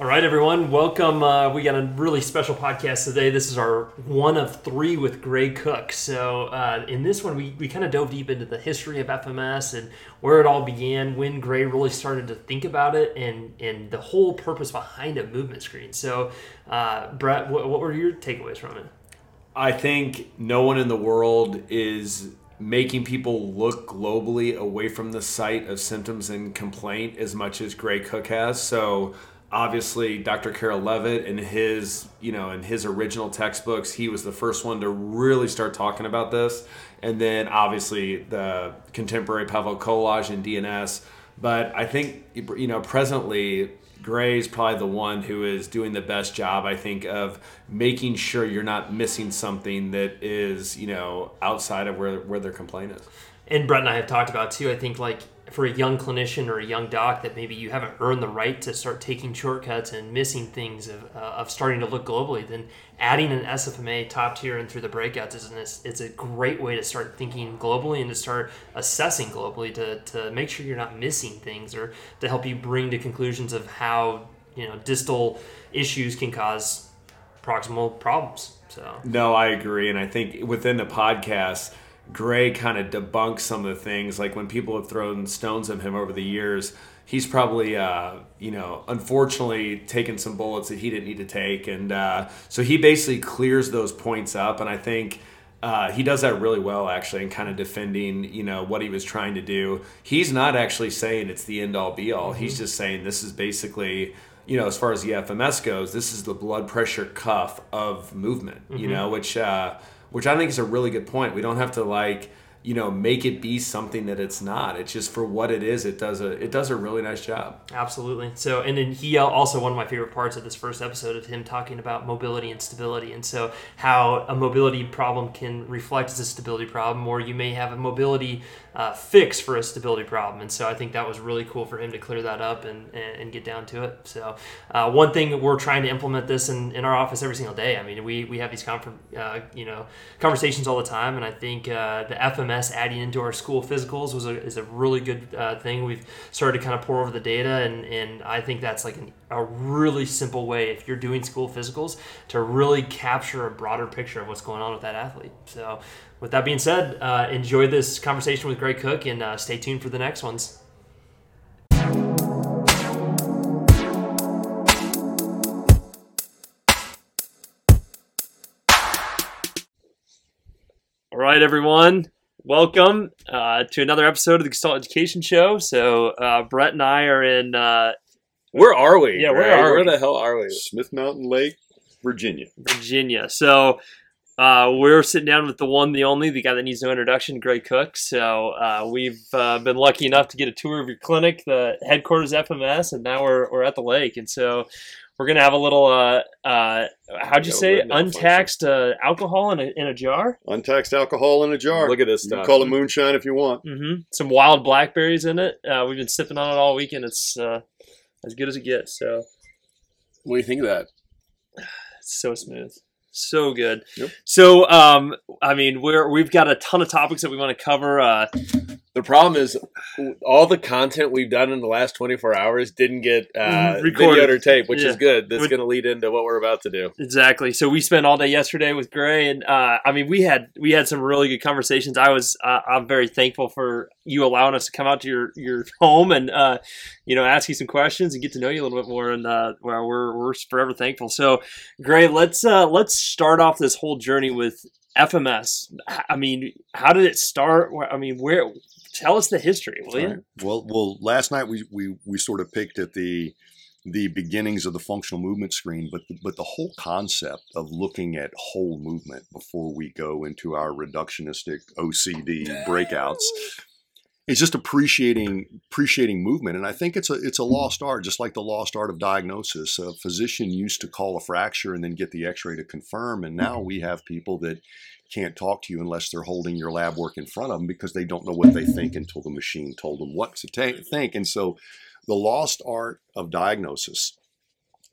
All right, everyone, welcome. Uh, we got a really special podcast today. This is our one of three with Gray Cook. So, uh, in this one, we, we kind of dove deep into the history of FMS and where it all began, when Gray really started to think about it, and, and the whole purpose behind a movement screen. So, uh, Brett, what, what were your takeaways from it? I think no one in the world is making people look globally away from the site of symptoms and complaint as much as Gray Cook has. So obviously Dr. Karel Lewit in his, you know, in his original textbooks, he was the first one to really start talking about this. And then obviously the contemporary Pavel Kolar and DNS. But I think, you know, presently Gray is probably the one who is doing the best job, I think, of making sure you're not missing something that is, you know, outside of where, where their complaint is. And Brett and I have talked about too. I think like for a young clinician or a young doc that maybe you haven't earned the right to start taking shortcuts and missing things of, uh, of starting to look globally, then adding an SFMA top tier and through the breakouts is an, it's a great way to start thinking globally and to start assessing globally to, to make sure you're not missing things or to help you bring to conclusions of how you know distal issues can cause proximal problems. So no, I agree, and I think within the podcast Gray kind of debunks some of the things. Like when people have thrown stones at him over the years, he's probably, uh, you know, unfortunately taken some bullets that he didn't need to take. And uh, so he basically clears those points up. And I think. Uh, he does that really well, actually, in kind of defending, you know, what he was trying to do. He's not actually saying it's the end all be all. Mm-hmm. He's just saying this is basically, you know, as far as the FMS goes, this is the blood pressure cuff of movement. Mm-hmm. You know, which uh, which I think is a really good point. We don't have to like you know make it be something that it's not. It's just for what it is it does a it does a really nice job. Absolutely. So and then he also one of my favorite parts of this first episode of him talking about mobility and stability and so how a mobility problem can reflect as a stability problem or you may have a mobility uh, fix for a stability problem. And so i think that was really cool for him to clear that up and, and, and get down to it. So uh, one thing we're trying to implement this in, in our office every single day. I mean we, we have these confer- uh, you know conversations all the time. And i think uh, the fms adding into our school physicals was a, is a really good uh, thing. We've started to kind of pour over the data, and, and I think that's like an, a really simple way if you're doing school physicals to really capture a broader picture of what's going on with that athlete. So, with that being said, uh, enjoy this conversation with Gray Cook and uh, stay tuned for the next ones. All right, everyone welcome uh, to another episode of the Gestalt Education Show. So uh, Brett and I are in. Uh, where are we? Yeah, where right? are where we? the hell are we? Smith Mountain Lake, Virginia. Virginia. So uh, we're sitting down with the one, the only, the guy that needs no introduction, Gray Cook. So uh, we've uh, been lucky enough to get a tour of your clinic, the headquarters FMS, and now we're we're at the lake, and so we're gonna have a little uh uh how'd you say untaxed uh, alcohol in a in a jar? Untaxed alcohol in a jar. Look at this stuff. call it moonshine if you want. Mm-hmm. some wild blackberries in it. Uh, we've been sipping on it all weekend. It's uh, as good as it gets so. What do you think of that? It's so smooth so good yep. so um i mean we're we've got a ton of topics that we want to cover uh the problem is, all the content we've done in the last 24 hours didn't get uh, video or tape, which yeah. is good. That's going to lead into what we're about to do. Exactly. So we spent all day yesterday with Gray, and uh, I mean, we had we had some really good conversations. I was uh, I'm very thankful for you allowing us to come out to your your home and uh, you know ask you some questions and get to know you a little bit more. And uh, well, we're we're forever thankful. So, Gray, let's uh, let's start off this whole journey with FMS. I mean, how did it start? I mean, where tell us the history, will you? Right. Well, well, last night we, we we sort of picked at the the beginnings of the functional movement screen, but the, but the whole concept of looking at whole movement before we go into our reductionistic OCD breakouts is just appreciating appreciating movement, and I think it's a it's a lost art, just like the lost art of diagnosis. A physician used to call a fracture and then get the X-ray to confirm, and now mm-hmm. we have people that can't talk to you unless they're holding your lab work in front of them because they don't know what they think until the machine told them what to ta- think. And so the lost art of diagnosis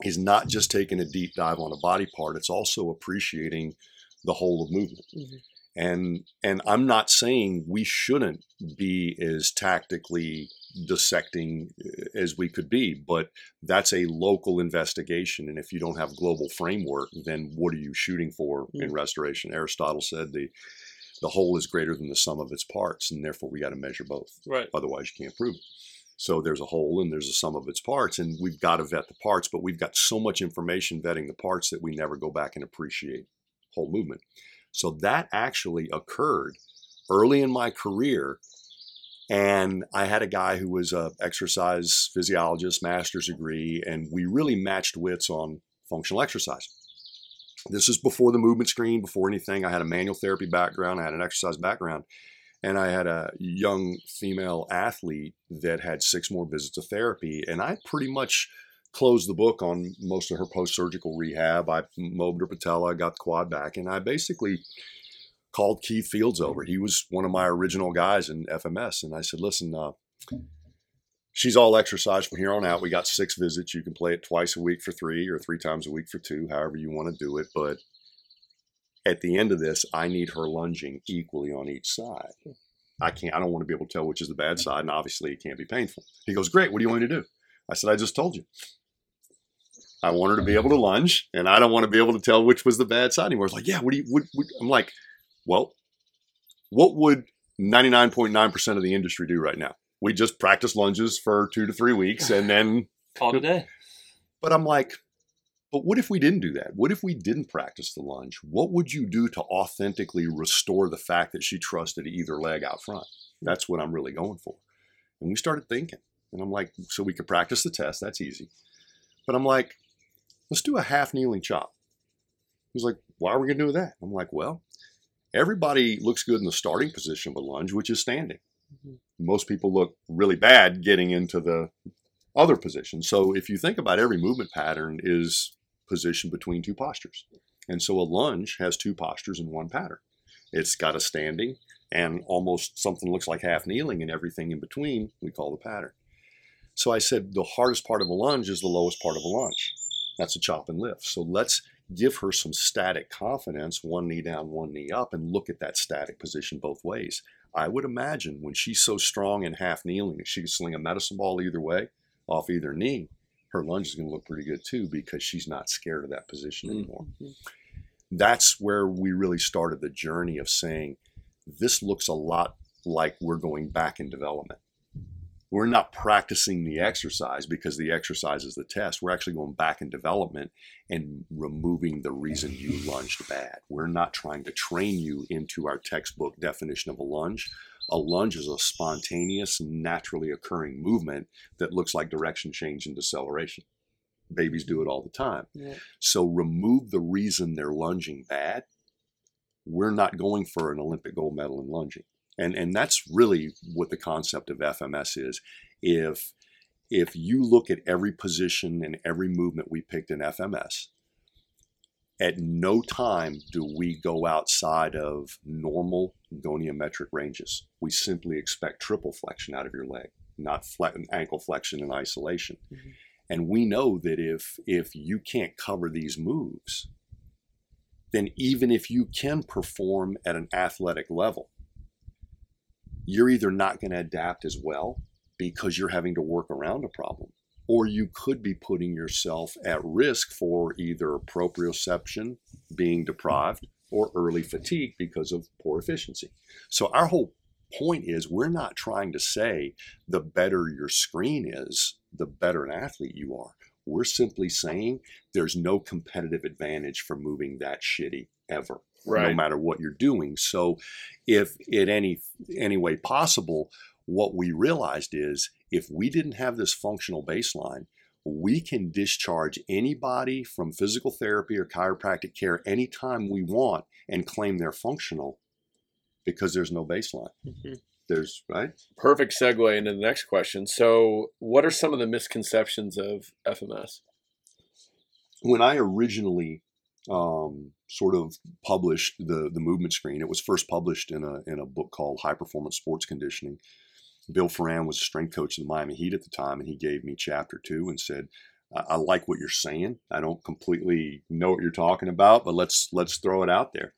is not just taking a deep dive on a body part, it's also appreciating the whole of movement. Mm-hmm. And and I'm not saying we shouldn't be as tactically dissecting uh, as we could be, but that's a local investigation. And if you don't have global framework, then what are you shooting for in restoration? Aristotle said the the whole is greater than the sum of its parts, and therefore we got to measure both. Right. Otherwise, you can't prove it. So there's a whole and there's a sum of its parts, and we've got to vet the parts, but we've got so much information vetting the parts that we never go back and appreciate whole movement. So that actually occurred early in my career. And I had a guy who was a exercise physiologist, master's degree, and we really matched wits on functional exercise. This is before the movement screen, before anything. I had a manual therapy background, I had an exercise background, and I had a young female athlete that had six more visits of therapy. And I pretty much closed the book on most of her post surgical rehab. I mobbed her patella, got the quad back, and I basically called Keith Fields over. He was one of my original guys in FMS. And I said, listen, uh, she's all exercise from here on out. We got six visits. You can play it twice a week for three or three times a week for two, however you want to do it. But at the end of this, I need her lunging equally on each side. I can't, I don't want to be able to tell which is the bad side. And obviously it can't be painful. He goes, great. What do you want me to do? I said, I just told you. I want her to be able to lunge, and I don't want to be able to tell which was the bad side anymore. It's like, yeah, what do you? What, what? I'm like, well, what would 99.9% of the industry do right now? We just practice lunges for two to three weeks, and then. Call it a day. But I'm like, but what if we didn't do that? What if we didn't practice the lunge? What would you do to authentically restore the fact that she trusted either leg out front? That's what I'm really going for. And we started thinking, and I'm like, so we could practice the test. That's easy. But I'm like, let's do a half kneeling chop. He's like, why are we going to do that? I'm like, well, everybody looks good in the starting position of a lunge, which is standing. Mm-hmm. Most people look really bad getting into the other position. So if you think about every movement pattern is positioned between two postures. And so a lunge has two postures in one pattern. It's got a standing and almost something looks like half kneeling and everything in between we call the pattern. So I said the hardest part of a lunge is the lowest part of a lunge. That's a chop and lift. So let's give her some static confidence, one knee down, one knee up, and look at that static position both ways. I would imagine when she's so strong and half kneeling, she can sling a medicine ball either way, off either knee, her lunge is going to look pretty good too because she's not scared of that position anymore. Mm-hmm. That's where we really started the journey of saying, this looks a lot like we're going back in development we're not practicing the exercise because the exercise is the test. We're actually going back in development and removing the reason you lunged bad. We're not trying to train you into our textbook definition of a lunge. A lunge is a spontaneous, naturally occurring movement that looks like direction change and deceleration. Babies do it all the time. Yeah. So remove the reason they're lunging bad. We're not going for an Olympic gold medal in lunging and and that's really what the concept of FMS is. If if you look at every position and every movement we picked in FMS, at no time do we go outside of normal goniometric ranges. We simply expect triple flexion out of your leg, not ankle flexion in isolation. Mm-hmm. And we know that if if you can't cover these moves, then even if you can perform at an athletic level, you're either not going to adapt as well because you're having to work around a problem, or you could be putting yourself at risk for either proprioception being deprived or early fatigue because of poor efficiency. So, our whole point is we're not trying to say the better your screen is, the better an athlete you are. We're simply saying there's no competitive advantage for moving that shitty ever right. no matter what you're doing. So, if in any any way possible, what we realized is if we didn't have this functional baseline, we can discharge anybody from physical therapy or chiropractic care anytime we want and claim they're functional because there's no baseline. Mm-hmm. There's right. Perfect segue into the next question. So, what are some of the misconceptions of FMS? When I originally um, sort of published the the movement screen. It was first published in a in a book called High Performance Sports Conditioning. Bill Foran was a strength coach in the Miami Heat at the time, and he gave me chapter two and said, I, I like what you're saying. I don't completely know what you're talking about, but let's let's throw it out there."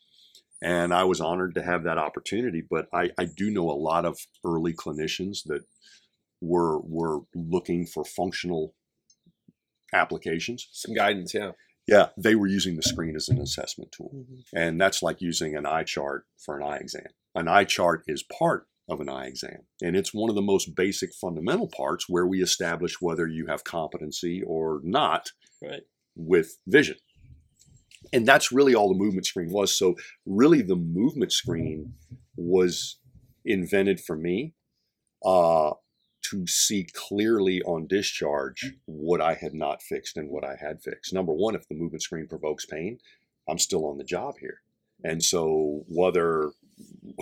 And I was honored to have that opportunity. But I, I do know a lot of early clinicians that were were looking for functional applications. Some guidance, yeah. Yeah, they were using the screen as an assessment tool. Mhm. And that's like using an eye chart for an eye exam. An eye chart is part of an eye exam. And it's one of the most basic fundamental parts where we establish whether you have competency or not Right. with vision. And that's really all the movement screen was. So, really, the movement screen was invented for me uh, to see clearly on discharge mm. what I had not fixed and what I had fixed. Number one, if the movement screen provokes pain, I'm still on the job here. And so, whether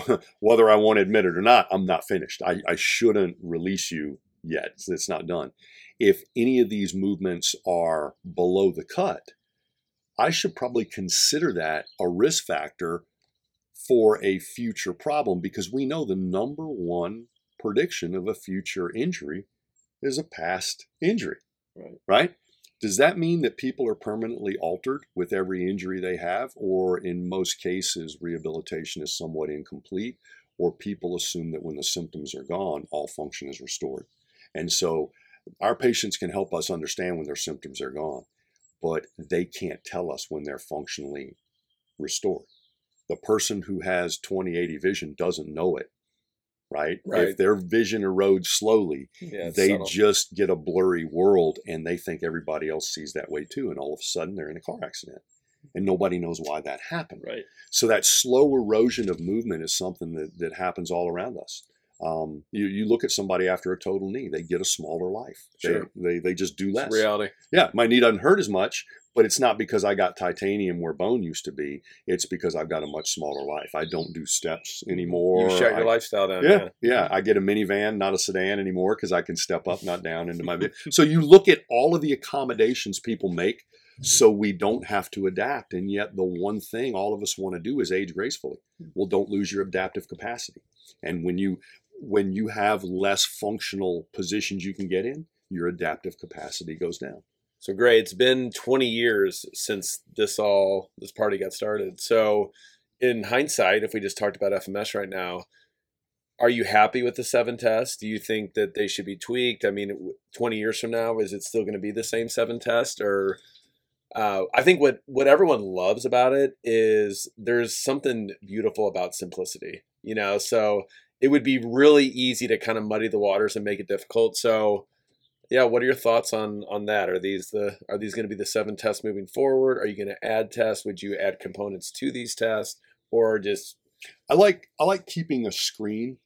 whether I want to admit it or not, I'm not finished. I, I shouldn't release you yet. It's not done. If any of these movements are below the cut, I should probably consider that a risk factor for a future problem because we know the number one prediction of a future injury is a past injury. Right. Right? Does that mean that people are permanently altered with every injury they have, or in most cases, rehabilitation is somewhat incomplete, or people assume that when the symptoms are gone, all function is restored? And so our patients can help us understand when their symptoms are gone, but they can't tell us when they're functionally restored. The person who has 20/80 vision doesn't know it, right? Right. If their vision erodes slowly, Yeah, they subtle. just get a blurry world and they think everybody else sees that way too. And all of a sudden they're in a car accident and nobody knows why that happened. Right. So that slow erosion of movement is something that, that happens all around us. Um, you, you look at somebody after a total knee, they get a smaller life. They- Sure. They, they, just do It's less. reality. Yeah, my knee doesn't hurt as much, but it's not because I got titanium where bone used to be. It's because I've got a much smaller life. I don't do steps anymore. You shut your I- lifestyle down. yeah, yeah. I get a minivan, not a sedan anymore, because I can step up, not down into my. so you look at all of the accommodations people make, so we don't have to adapt. And yet, the one thing all of us want to do is age gracefully. Well, don't lose your adaptive capacity. And when you when you have less functional positions you can get in, your adaptive capacity goes down. So Gray, It's been 20 years since this all this party got started. So in hindsight, if we just talked about FMS right now, are you happy with the seven tests? Do you think that they should be tweaked? I mean, 20 years from now, is it still going to be the same seven test or uh, I think what, what everyone loves about it is there's something beautiful about simplicity, you know? So it would be really easy to kind of muddy the waters and make it difficult. So, yeah, what are your thoughts on on that? Are these the are these going to be the seven tests moving forward? Are you going to add tests? Would you add components to these tests, or just I like I like keeping a screen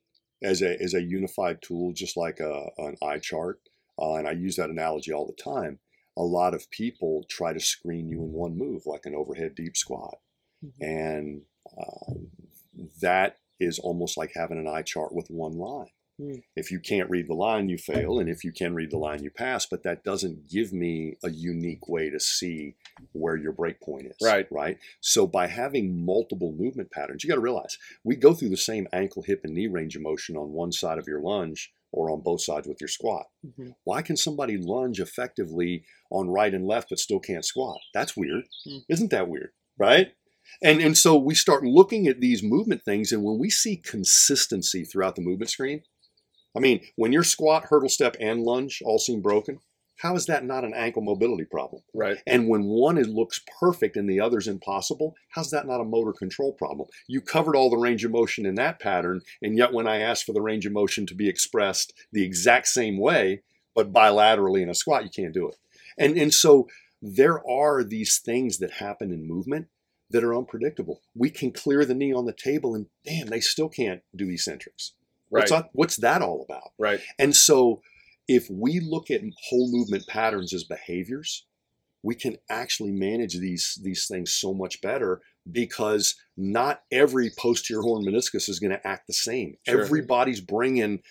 as a as a unified tool, just like a, an eye chart, uh, and I use that analogy all the time. A lot of people try to screen you in one move, like an overhead deep squat, and uh, that is almost like having an eye chart with one line. Hmm. If you can't read the line, you fail, and if you can read the line, you pass. But that doesn't give me a unique way to see where your break point is. Right. Right. So by having multiple movement patterns, you got to realize we go through the same ankle, hip, and knee range of motion on one side of your lunge or on both sides with your squat. Mhm. Why can somebody lunge effectively on right and left but still can't squat? That's weird. Hmm. Isn't that weird? Right? And and so we start looking at these movement things, and when we see consistency throughout the movement screen, I mean, when your squat, hurdle step, and lunge all seem broken, how is that not an ankle mobility problem? right? And when one looks perfect and the other's impossible, how's that not a motor control problem? You covered all the range of motion in that pattern, and yet when I asked for the range of motion to be expressed the exact same way, but bilaterally in a squat, you can't do it. And and so there are these things that happen in movement that are unpredictable. We can clear the knee on the table, and damn, they still can't do eccentrics. Right, What's that, what's that all about? right. And so, if we look at whole movement patterns as behaviors, we can actually manage these these things so much better because not every posterior horn meniscus is going to act the same. Sure. Everybody's bringing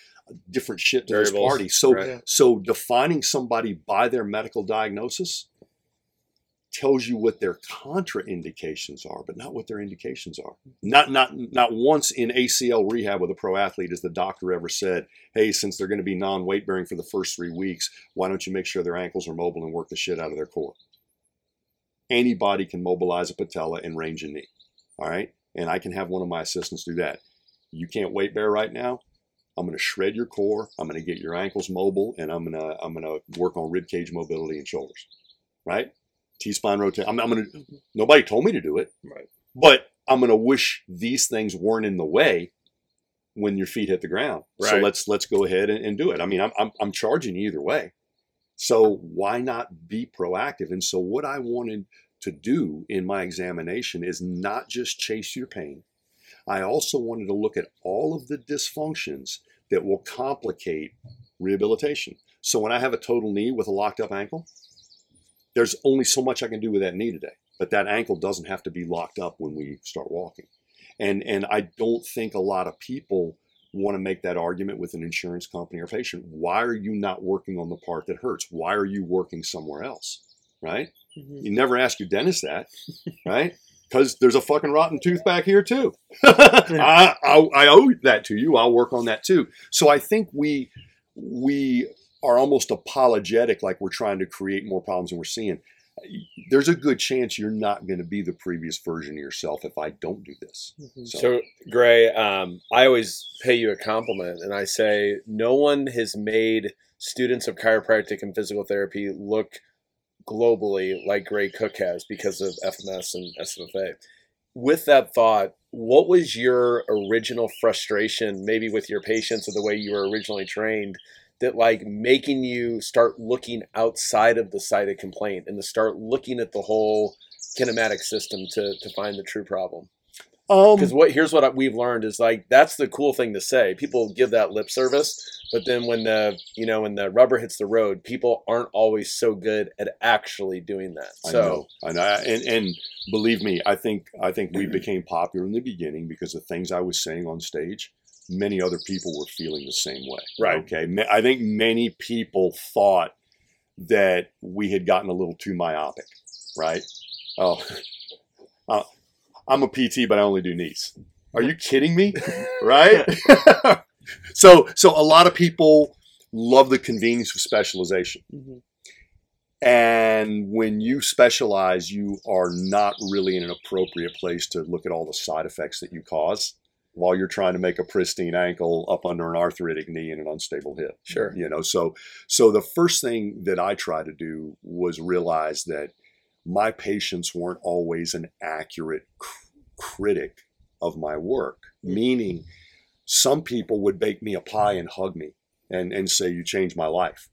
different shit to Variables, this party. So, right. so defining somebody by their medical diagnosis tells you what their contraindications are, but not what their indications are. Not not not once in ACL rehab with a pro athlete has the doctor ever said, "Hey, since they're going to be non-weight bearing for the first three weeks, why don't you make sure their ankles are mobile and work the shit out of their core?" Anybody can mobilize a patella and range a knee. All right. and I can have one of my assistants do that. You can't weight bear right now. I'm going to shred your core. I'm going to get your ankles mobile, and I'm going to I'm going to work on rib cage mobility and shoulders. Right? T spine rotation. I'm, I'm going to. Nobody told me to do it. Right. But I'm going to wish these things weren't in the way when your feet hit the ground. So let's let's go ahead and, and do it. I mean, I'm, I'm I'm charging either way. So why not be proactive? And so what I wanted to do in my examination is not just chase your pain. I also wanted to look at all of the dysfunctions that will complicate rehabilitation. So when I have a total knee with a locked up ankle, there's only so much I can do with that knee today. But that ankle doesn't have to be locked up when we start walking. And and I don't think a lot of people want to make that argument with an insurance company or patient. Why are you not working on the part that hurts? Why are you working somewhere else? Right? Mhm. You never ask your dentist that, right? Because there's a fucking rotten tooth back here too. I, I, I owe that to you. I'll work on that too. So I think we we are almost apologetic, like we're trying to create more problems than we're seeing. There's a good chance you're not going to be the previous version of yourself if I don't do this. Mhm. So, So, Gray, um, I always pay you a compliment, and I say no one has made students of chiropractic and physical therapy look globally like Gray Cook has because of FMS and SFMA. With that thought, what was your original frustration, maybe with your patients or the way you were originally trained, that like making you start looking outside of the site of complaint and to start looking at the whole kinematic system to to find the true problem? um, because what here's what we've learned is like that's the cool thing to say. People give that lip service but then when the you know when the rubber hits the road people aren't always so good at actually doing that. I so know, I know, and and believe me, I think I think we became popular in the beginning because the things I was saying on stage, many other people were feeling the same way. Right. Okay. I think many people thought that we had gotten a little too myopic. Right. Oh, uh, I'm a PT, but I only do knees. Are you kidding me? right. so so a lot of people love the convenience of specialization. Mhm. And when you specialize, you are not really in an appropriate place to look at all the side effects that you cause while you're trying to make a pristine ankle up under an arthritic knee and an unstable hip. Sure. You know, so so the first thing that I tried to do was realize that my patients weren't always an accurate cr- critic of my work. Hmm. Meaning, some people would bake me a pie and hug me and, and say, You changed my life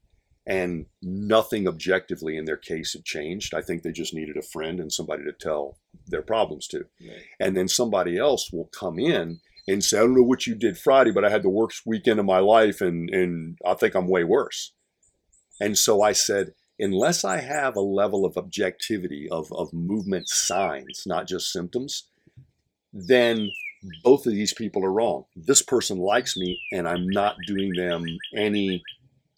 and nothing objectively in their case had changed. I think they just needed a friend and somebody to tell their problems to. Right. And then somebody else will come in and say, I don't know what you did Friday, but I had the worst weekend of my life and, and I think I'm way worse. And so I said, unless I have a level of objectivity of, of movement signs, not just symptoms, then both of these people are wrong. This person likes me and I'm not doing them any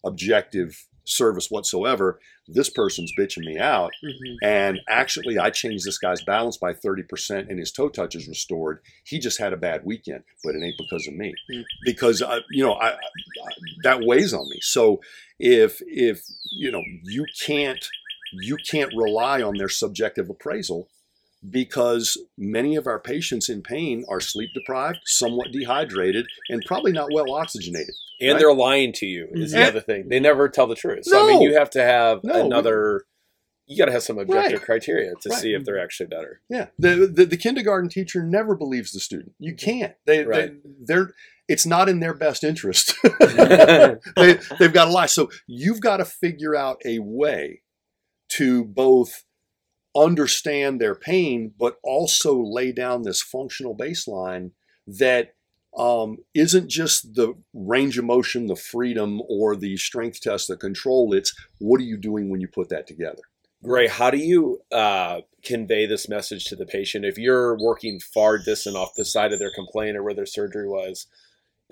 objective service whatsoever. This person's bitching me out. Mhm. And actually, I changed this guy's balance by 30% and his toe touch is restored. He just had a bad weekend, but it ain't because of me. Mm. Because, I, you know, I, I, that weighs on me. So if, if, you know, you can't, you can't rely on their subjective appraisal because many of our patients in pain are sleep deprived, somewhat dehydrated, and probably not well oxygenated. and Right. they're lying to you is the Mhm. other thing they never tell the truth so i mean you have to have No, another you got to have some objective Right. criteria to Right. see if they're actually better Yeah, the, the the kindergarten teacher never believes the student. You can't. They, they they're it's not in their best interest. they, they've got to lie. So you've got to figure out a way to both understand their pain, but also lay down this functional baseline that um, isn't just the range of motion, the freedom, or the strength test, the control. It's what are you doing when you put that together? Gray, how do you uh, convey this message to the patient if you're working far distant off the side of their complaint or where their surgery was?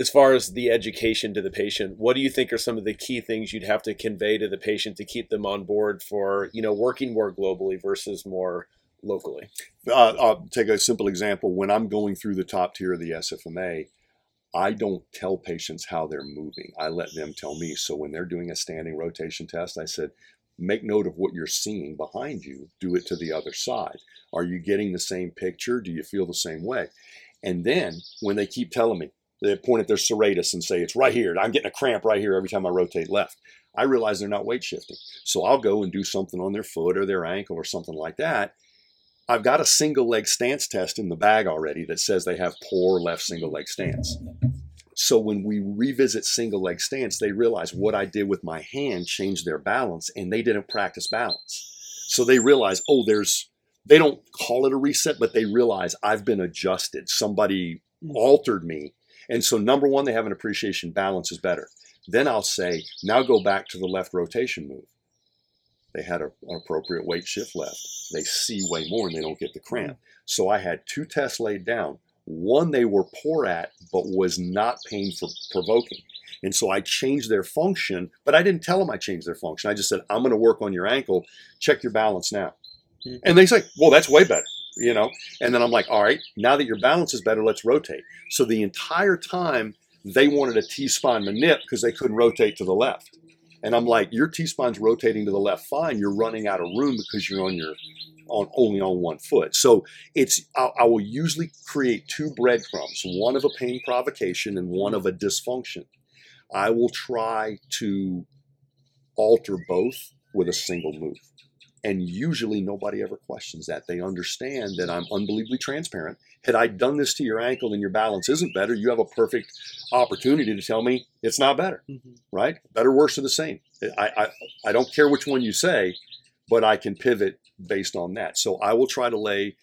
As far as the education to the patient, what do you think are some of the key things you'd have to convey to the patient to keep them on board for you know working more globally versus more locally? uh, I'll take a simple example. When I'm going through the top tier of the SFMA, I don't tell patients how they're moving. I let them tell me. So when they're doing a standing rotation test, I said, make note of what you're seeing behind you. Do it to the other side. Are you getting the same picture? Do you feel the same way? And then when they keep telling me, they point at their serratus and say, it's right here. I'm getting a cramp right here every time I rotate left. I realize they're not weight shifting. So I'll go and do something on their foot or their ankle or something like that. I've got a single leg stance test in the bag already that says they have poor left single leg stance. So when we revisit single leg stance, they realize what I did with my hand changed their balance and they didn't practice balance. So they realize, oh, there's, they don't call it a reset, but they realize I've been adjusted. Somebody hmm. altered me. And so, number one, they have an appreciation balance is better. Then I'll say, now go back to the left rotation move. They had a, an appropriate weight shift left. They see way more and they don't get the cramp. So I had two tests laid down. One they were poor at, but was not pain provoking. And so I changed their function, but I didn't tell them I changed their function. I just said, I'm going to work on your ankle. Check your balance now. Mm-hmm. And they say, well, that's way better, you know? And then I'm like, all right, now that your balance is better, let's rotate. So the entire time they wanted a T-spine manip because they couldn't rotate to the left. And I'm like, your T-spine's rotating to the left fine. You're running out of room because you're on your on only on one foot. So it's I, I will usually create two breadcrumbs, one of a pain provocation and one of a dysfunction. I will try to alter both with a single move. And usually nobody ever questions that. They understand that I'm unbelievably transparent. Had I done this to your ankle and your balance isn't better, you have a perfect opportunity to tell me it's not better, mm-hmm. right? Better, worse, or the same. I, I, I don't care which one you say, but I can pivot based on that. So I will try to lay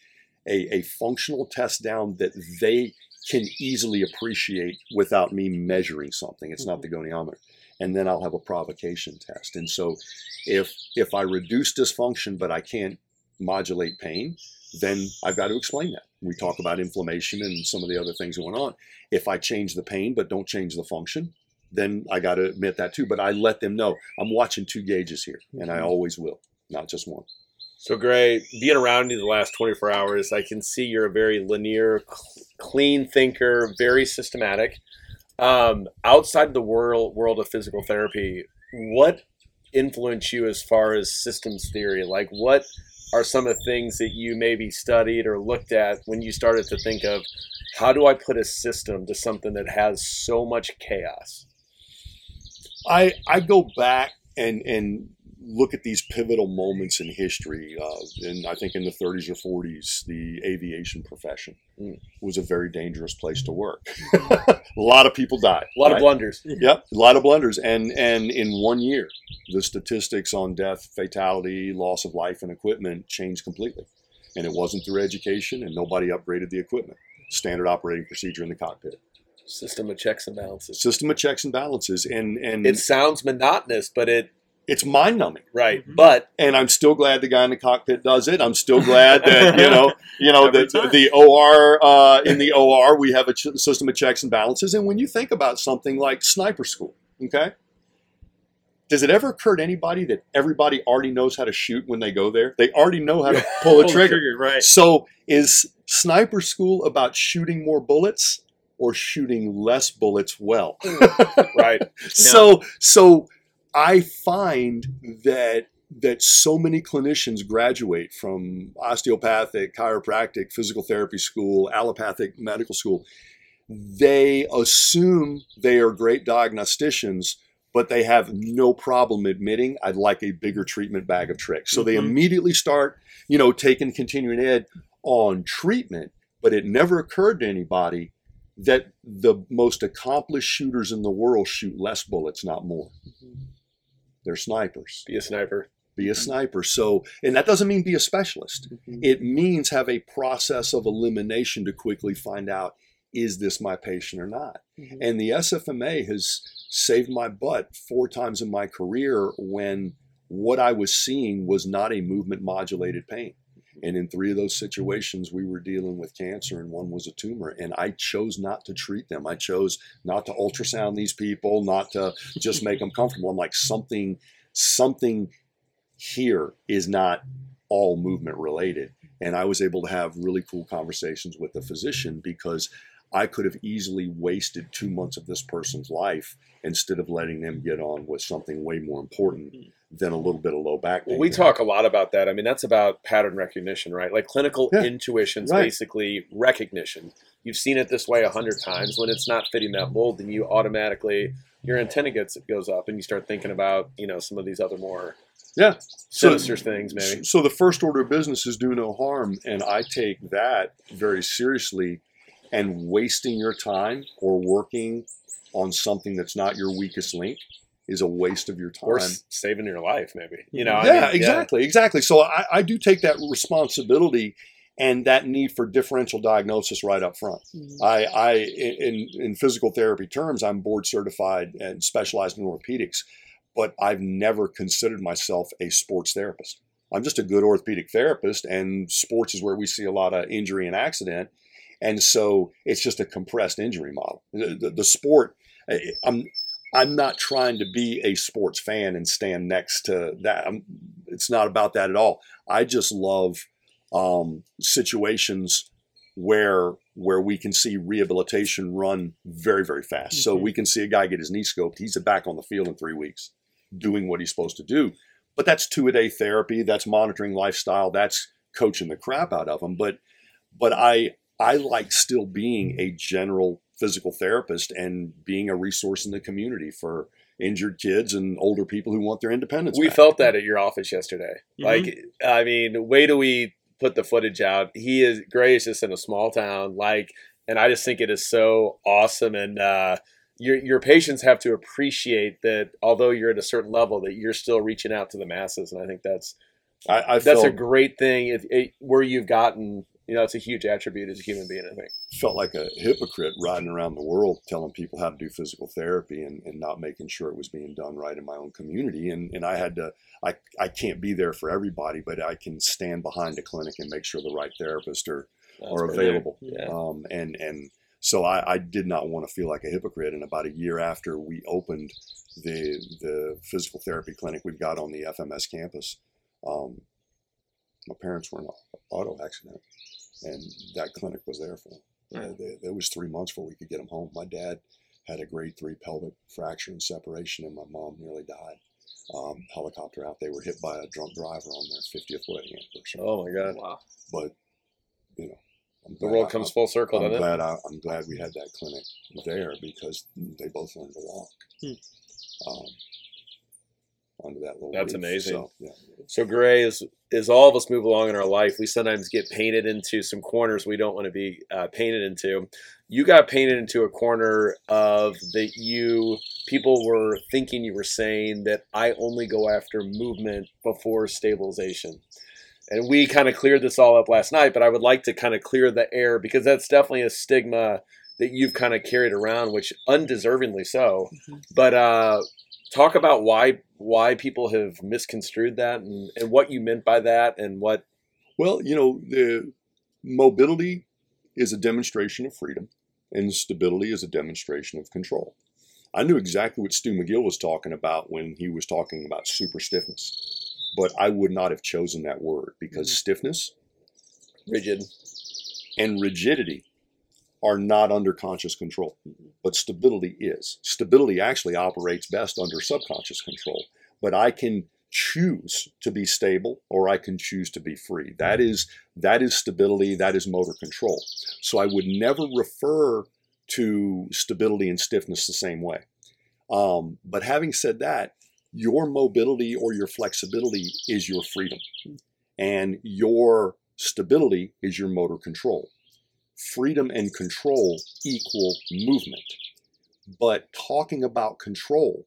a, a functional test down that they can easily appreciate without me measuring something. It's mm-hmm. not the goniometer. And then I'll have a provocation test. And so if if I reduce dysfunction but I can't modulate pain, then I've got to explain that. We talk about inflammation and some of the other things going on. If I change the pain but don't change the function, then I got to admit that too. But I let them know I'm watching two gauges here, and I mm-hmm. always will, not just one. So, Gray, being around you the last 24 hours, I can see you're a very linear, clean thinker, very systematic. Um, outside the world world of physical therapy, what influenced you as far as systems theory? Like, what are some of the things that you maybe studied or looked at when you started to think of how do I put a system to something that has so much chaos? I I go back and and look at these pivotal moments in history, uh, and I think in the 30s or 40s, the aviation profession mm. was a very dangerous place to work. a lot of people died. A lot right? of blunders. Yep, a lot of blunders, and and in one year, the statistics on death, fatality, loss of life, and equipment changed completely. And it wasn't through education, and nobody upgraded the equipment. Standard operating procedure in the cockpit system of checks and balances. System of checks and balances, and and it sounds monotonous, but it it's mind numbing. Right. Mm-hmm. But and I'm still glad the guy in the cockpit does it. I'm still glad that you know you know the, the OR uh, in the OR we have a ch- system of checks and balances. And when you think about something like sniper school, okay. Does it ever occur to anybody that everybody already knows how to shoot when they go there? They already know how to pull a trigger. trigger. Right. So is sniper school about shooting more bullets or shooting less bullets well? right. So so I find that that so many clinicians graduate from osteopathic, chiropractic, physical therapy school, allopathic medical school. They assume they are great diagnosticians, but they have no problem admitting I'd like a bigger treatment bag of tricks. So mm-hmm. they immediately start, you know, taking continuing ed on treatment, but it never occurred to anybody that the most accomplished shooters in the world shoot less bullets, not more. Mm-hmm. They're snipers. Be a sniper. Be a sniper. So, and that doesn't mean be a specialist. Mm-hmm. It means have a process of elimination to quickly find out is this my patient or not. Mm-hmm. And the SFMA has saved my butt four times in my career when what I was seeing was not a movement modulated pain. And in three of those situations, we were dealing with cancer, and one was a tumor. And I chose not to treat them. I chose not to ultrasound these people, not to just make them comfortable. I'm like, something, something here is not all movement related. And I was able to have really cool conversations with the physician because I could have easily wasted two months of this person's life instead of letting them get on with something way more important hmm. than a little bit of low back pain. Well, we talk a lot about that. I mean, that's about pattern recognition, right? Like clinical Yeah, intuition's right. basically recognition. You've seen it this way a hundred times. When it's not fitting that mold, then you automatically your antenna gets it goes up, and you start thinking about you know some of these other more Yeah. So- sinister things, maybe. So the first order of business is do no harm, and I take that very seriously. And wasting your time or working on something that's not your weakest link is a waste of your time. Or s- saving your life, maybe. You know. I yeah, mean, exactly, exactly. So I, I do take that responsibility and that need for differential diagnosis right up front. Mm-hmm. I, I in, in physical therapy terms, I'm board certified and specialized in orthopedics, but I've never considered myself a sports therapist. I'm just a good orthopedic therapist, and sports is where we see a lot of injury and accident, and so it's just a compressed injury model. The, the, the sport, I'm I'm not trying to be a sports fan and stand next to that. I'm, it's not about that at all. I just love um, situations where where we can see rehabilitation run very very fast. So Mhm. we can see a guy get his knee scoped. He's back on the field in three weeks, doing what he's supposed to do. But that's two a day therapy. That's monitoring lifestyle. That's coaching the crap out of them. But but I I like still being a general physical therapist and being a resource in the community for injured kids and older people who want their independence. We back. felt that at your office yesterday. Mhm. Like, I mean, way do we put the footage out? He is Gray is just in a small town, like, and I just think it is so awesome. And uh, your your patients have to appreciate that, although you're at a certain level, that you're still reaching out to the masses. And I think that's I, I that's felt, a great thing. If it, where you've gotten, you know, it's a huge attribute as a human being. I think. felt like a hypocrite riding around the world telling people how to do physical therapy and, and not making sure it was being done right in my own community. And, and I had to, I, I can't be there for everybody, but I can stand behind a clinic and make sure the right therapists are, That's are available. Yeah. Um, and, and so I, I did not want to feel like a hypocrite. And about a year after we opened the, the physical therapy clinic we've got on the FMS campus, um, my parents were in an auto accident and that clinic was there for them. They- It was three months before we could get them home. My dad had a grade three pelvic fracture and separation, and my mom nearly died. Um, helicopter out. They were hit by a drunk driver on their 50th wedding anniversary. Oh my God. Wow. But you know, I'm The world I- comes full circle, I'm doesn't it? glad I, I'm glad we had that clinic there because they both learned to walk. Hmm. Um, under that little. That's roof. amazing. So, yeah. So Gray is as all of us move along in our life, we sometimes get painted into some corners we don't want to be uh, painted into. You got painted into a corner of that you people were thinking you were saying that I only go after movement before stabilization. And we kind of cleared this all up last night, but I would like to kind of clear the air because that's definitely a stigma that you've kind of carried around, which undeservingly so. Mhm. But uh, talk about why why people have misconstrued that and, and what you meant by that and what Well, you know, the mobility is a demonstration of freedom, and stability is a demonstration of control. I knew exactly what Stu McGill was talking about when he was talking about super stiffness, but I would not have chosen that word because mm-hmm. stiffness rigid and rigidity are not under conscious control, but stability is. Stability actually operates best under subconscious control, but I can choose to be stable or I can choose to be free. That is that is stability, that is motor control. So I would never refer to stability and stiffness the same way. Um, but having said that, your mobility or your flexibility is your freedom, and your stability is your motor control freedom and control equal movement. But talking about control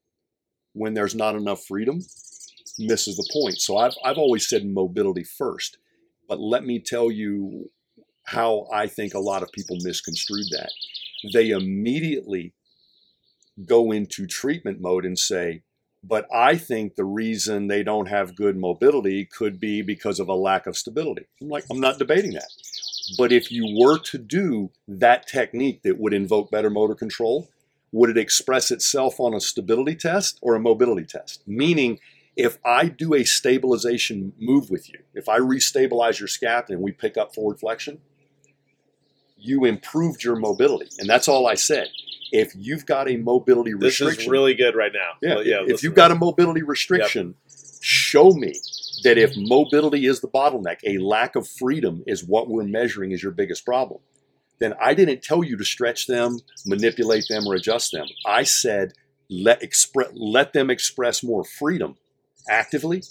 when there's not enough freedom misses the point. So I've, I've always said mobility first. But let me tell you how I think a lot of people misconstrued that. They immediately go into treatment mode and say, but I think the reason they don't have good mobility could be because of a lack of stability. I'm like, I'm not debating that. But if you were to do that technique that would invoke better motor control, would it express itself on a stability test or a mobility test? Meaning, if I do a stabilization move with you, if I restabilize your scapula and we pick up forward flexion, you improved your mobility. And that's all I said. If you've got a mobility This restriction, is really good right now. yeah, yeah. if listen you've got a mobility restriction, show me that if mobility is the bottleneck, a lack of freedom is what we're measuring as your biggest problem, then I didn't tell you to stretch them, manipulate them, or adjust them. I said let expre- let them express more freedom actively,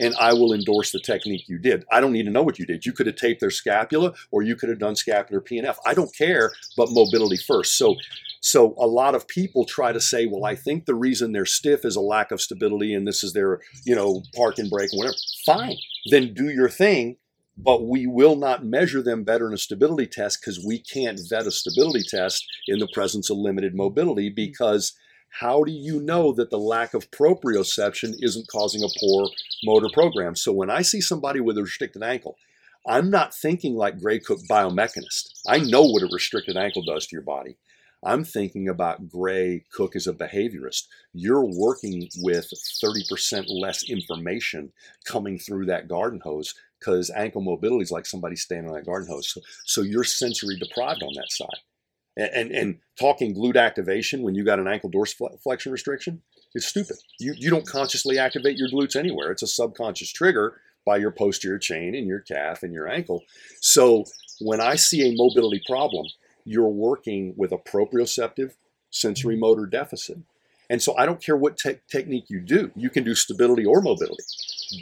and I will endorse the technique you did. I don't need to know what you did. You could have taped their scapula, or you could have done scapular PNF. I don't care, but mobility first. So so a lot of people try to say, well, I think the reason they're stiff is a lack of stability and this is their, you know, park and brake whatever. Fine. Then do your thing, but we will not measure them better in a stability test because we can't vet a stability test in the presence of limited mobility because how do you know that the lack of proprioception isn't causing a poor motor program? So when I see somebody with a restricted ankle, I'm not thinking like Gray Cook biomechanist. I know what a restricted ankle does to your body. I'm thinking about Gray Cook as a behaviorist. You're working with 30% less information coming through that garden hose because ankle mobility is like somebody standing on that garden hose. So, so you're sensory deprived on that side. And, and, and talking glute activation when you got an ankle dorsiflexion restriction is stupid. You, you don't consciously activate your glutes anywhere. It's a subconscious trigger by your posterior chain and your calf and your ankle. So when I see a mobility problem, you're working with a proprioceptive sensory motor deficit. And so I don't care what te- technique you do. You can do stability or mobility.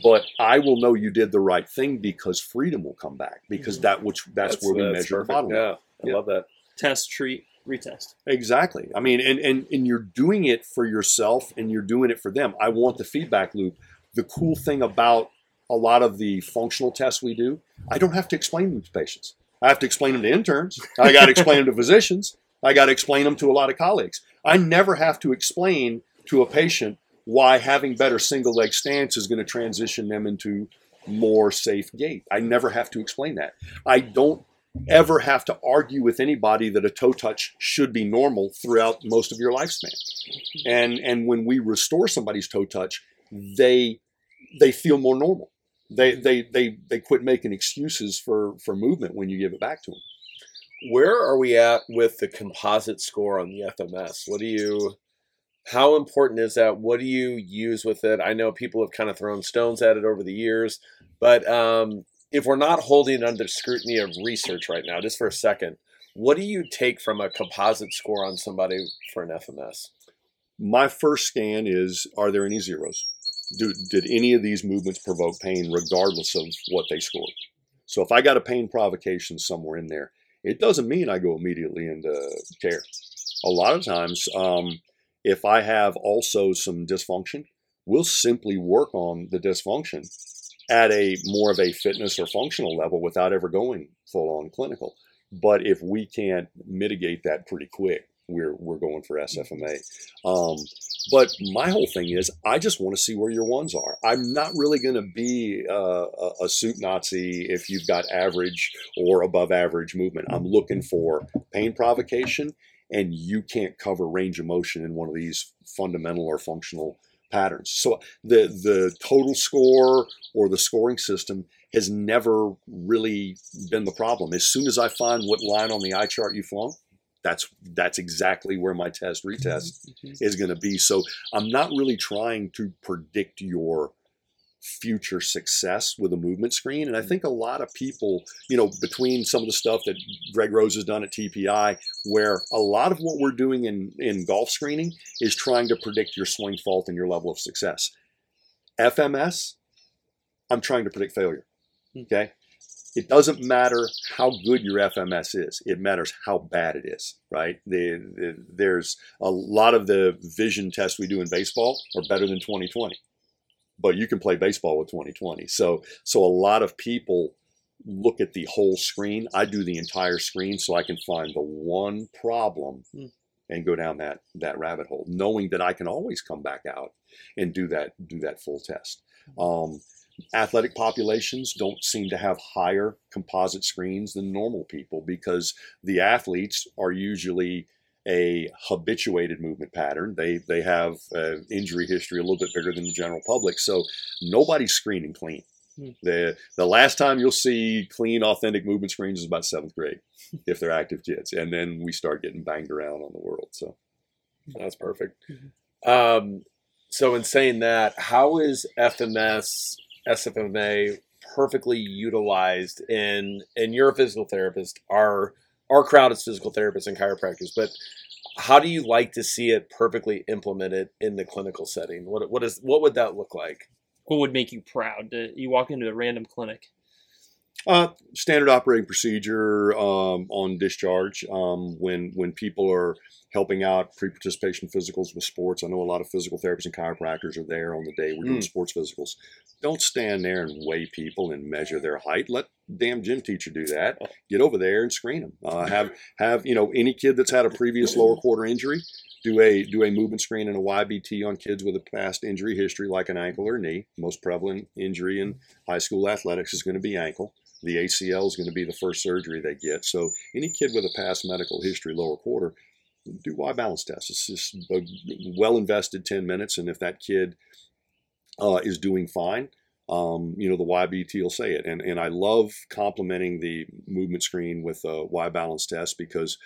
But I will know you did the right thing because freedom will come back because mm-hmm. that which that's, where we measure the perfect. bottom. Yeah, I Yeah. love that. Test, treat, retest. Exactly. I mean, and, and and you're doing it for yourself and you're doing it for them. I want the feedback loop. The cool thing about a lot of the functional tests we do, I don't have to explain them to patients. I have to explain them to interns. I got to explain them to physicians. I got to explain them to a lot of colleagues. I never have to explain to a patient why having better single leg stance is going to transition them into more safe gait. I never have to explain that. I don't ever have to argue with anybody that a toe touch should be normal throughout most of your lifespan. And and when we restore somebody's toe touch, they they feel more normal. They they they they quit making excuses for for movement when you give it back to them. Where are we at with the composite score on the FMS? What do you, how important is that? What do you use with it? I know people have kind of thrown stones at it over the years, but um, if we're not holding under scrutiny of research right now, just for a second, what do you take from a composite score on somebody for an FMS? My first scan is: Are there any zeros? Do, did any of these movements provoke pain, regardless of what they scored? So if I got a pain provocation somewhere in there, it doesn't mean I go immediately into care. A lot of times, um, if I have also some dysfunction, we'll simply work on the dysfunction at a more of a fitness or functional level without ever going full on clinical. But if we can't mitigate that pretty quick, we're we're going for SFMA. Um, but my whole thing is, I just want to see where your ones are. I'm not really going to be uh, a, a suit Nazi if you've got average or above average movement. I'm looking for pain provocation, and you can't cover range of motion in one of these fundamental or functional patterns. So the the total score or the scoring system has never really been the problem. As soon as I find what line on the eye chart you flung, that's that's exactly where my test retest mm-hmm. Mm-hmm. is going to be. So I'm not really trying to predict your future success with a movement screen. And I hmm. think a lot of people, you know, between some of the stuff that Greg Rose has done at TPI, where a lot of what we're doing in, in golf screening is trying to predict your swing fault and your level of success. FMS, I'm trying to predict failure. Hmm. Okay. It doesn't matter how good your FMS is. It matters how bad it is, right? The, the, there's a lot of the vision tests we do in baseball are better than 2020 but you can play baseball with 2020. So so a lot of people look at the whole screen. I do the entire screen so I can find the one problem Hmm. and go down that that rabbit hole, knowing that I can always come back out and do that do that full test. Um, athletic populations don't seem to have higher composite screens than normal people because the athletes are usually a habituated movement pattern. They they have uh, injury history a little bit bigger than the general public, so nobody's screening clean. Hmm. The the last time you'll see clean, authentic movement screens is about seventh grade, if they're active kids, and then we start getting banged around on the world. So That's perfect. Mhm. Um, so in saying that, how is FMS SFMA perfectly utilized in and you're a physical therapist, our our crowd is physical therapists and chiropractors, but how do you like to see it perfectly implemented in the clinical setting? What what is what would that look like? What would make you proud? To, you walk into a random clinic. Uh, standard operating procedure um, on discharge um, when when people are helping out pre-participation physicals with sports. I know a lot of physical therapists and chiropractors are there on the day we're doing sports physicals. Don't stand there and weigh people and measure their height. Let damn gym teacher do that. Get over there and screen them. Uh, have have you know any kid that's had a previous lower quarter injury. Do a do a movement screen and a YBT on kids with a past injury history like an ankle or knee. Most prevalent injury in high school athletics is going to be ankle. The ACL is going to be the first surgery they get. So any kid with a past medical history, lower quarter, do Y balance test. It's just a well invested 10 minutes. And if that kid uh, is doing fine, um, you know, the YBT will say it. And, and I love complementing the movement screen with a Y balance test because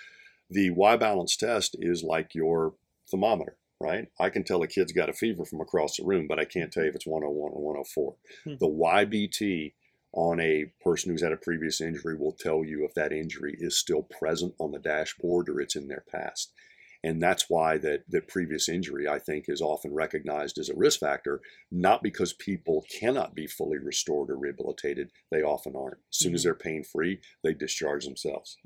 the Y balance test is like your thermometer, right? I can tell a kid's got a fever from across the room, but I can't tell you if it's 101 or 104. Hmm. The YBT on a person who's had a previous injury will tell you if that injury is still present on the dashboard or it's in their past. And that's why that, that previous injury, I think, is often recognized as a risk factor, not because people cannot be fully restored or rehabilitated. They often aren't. As soon as they're pain free, they discharge themselves.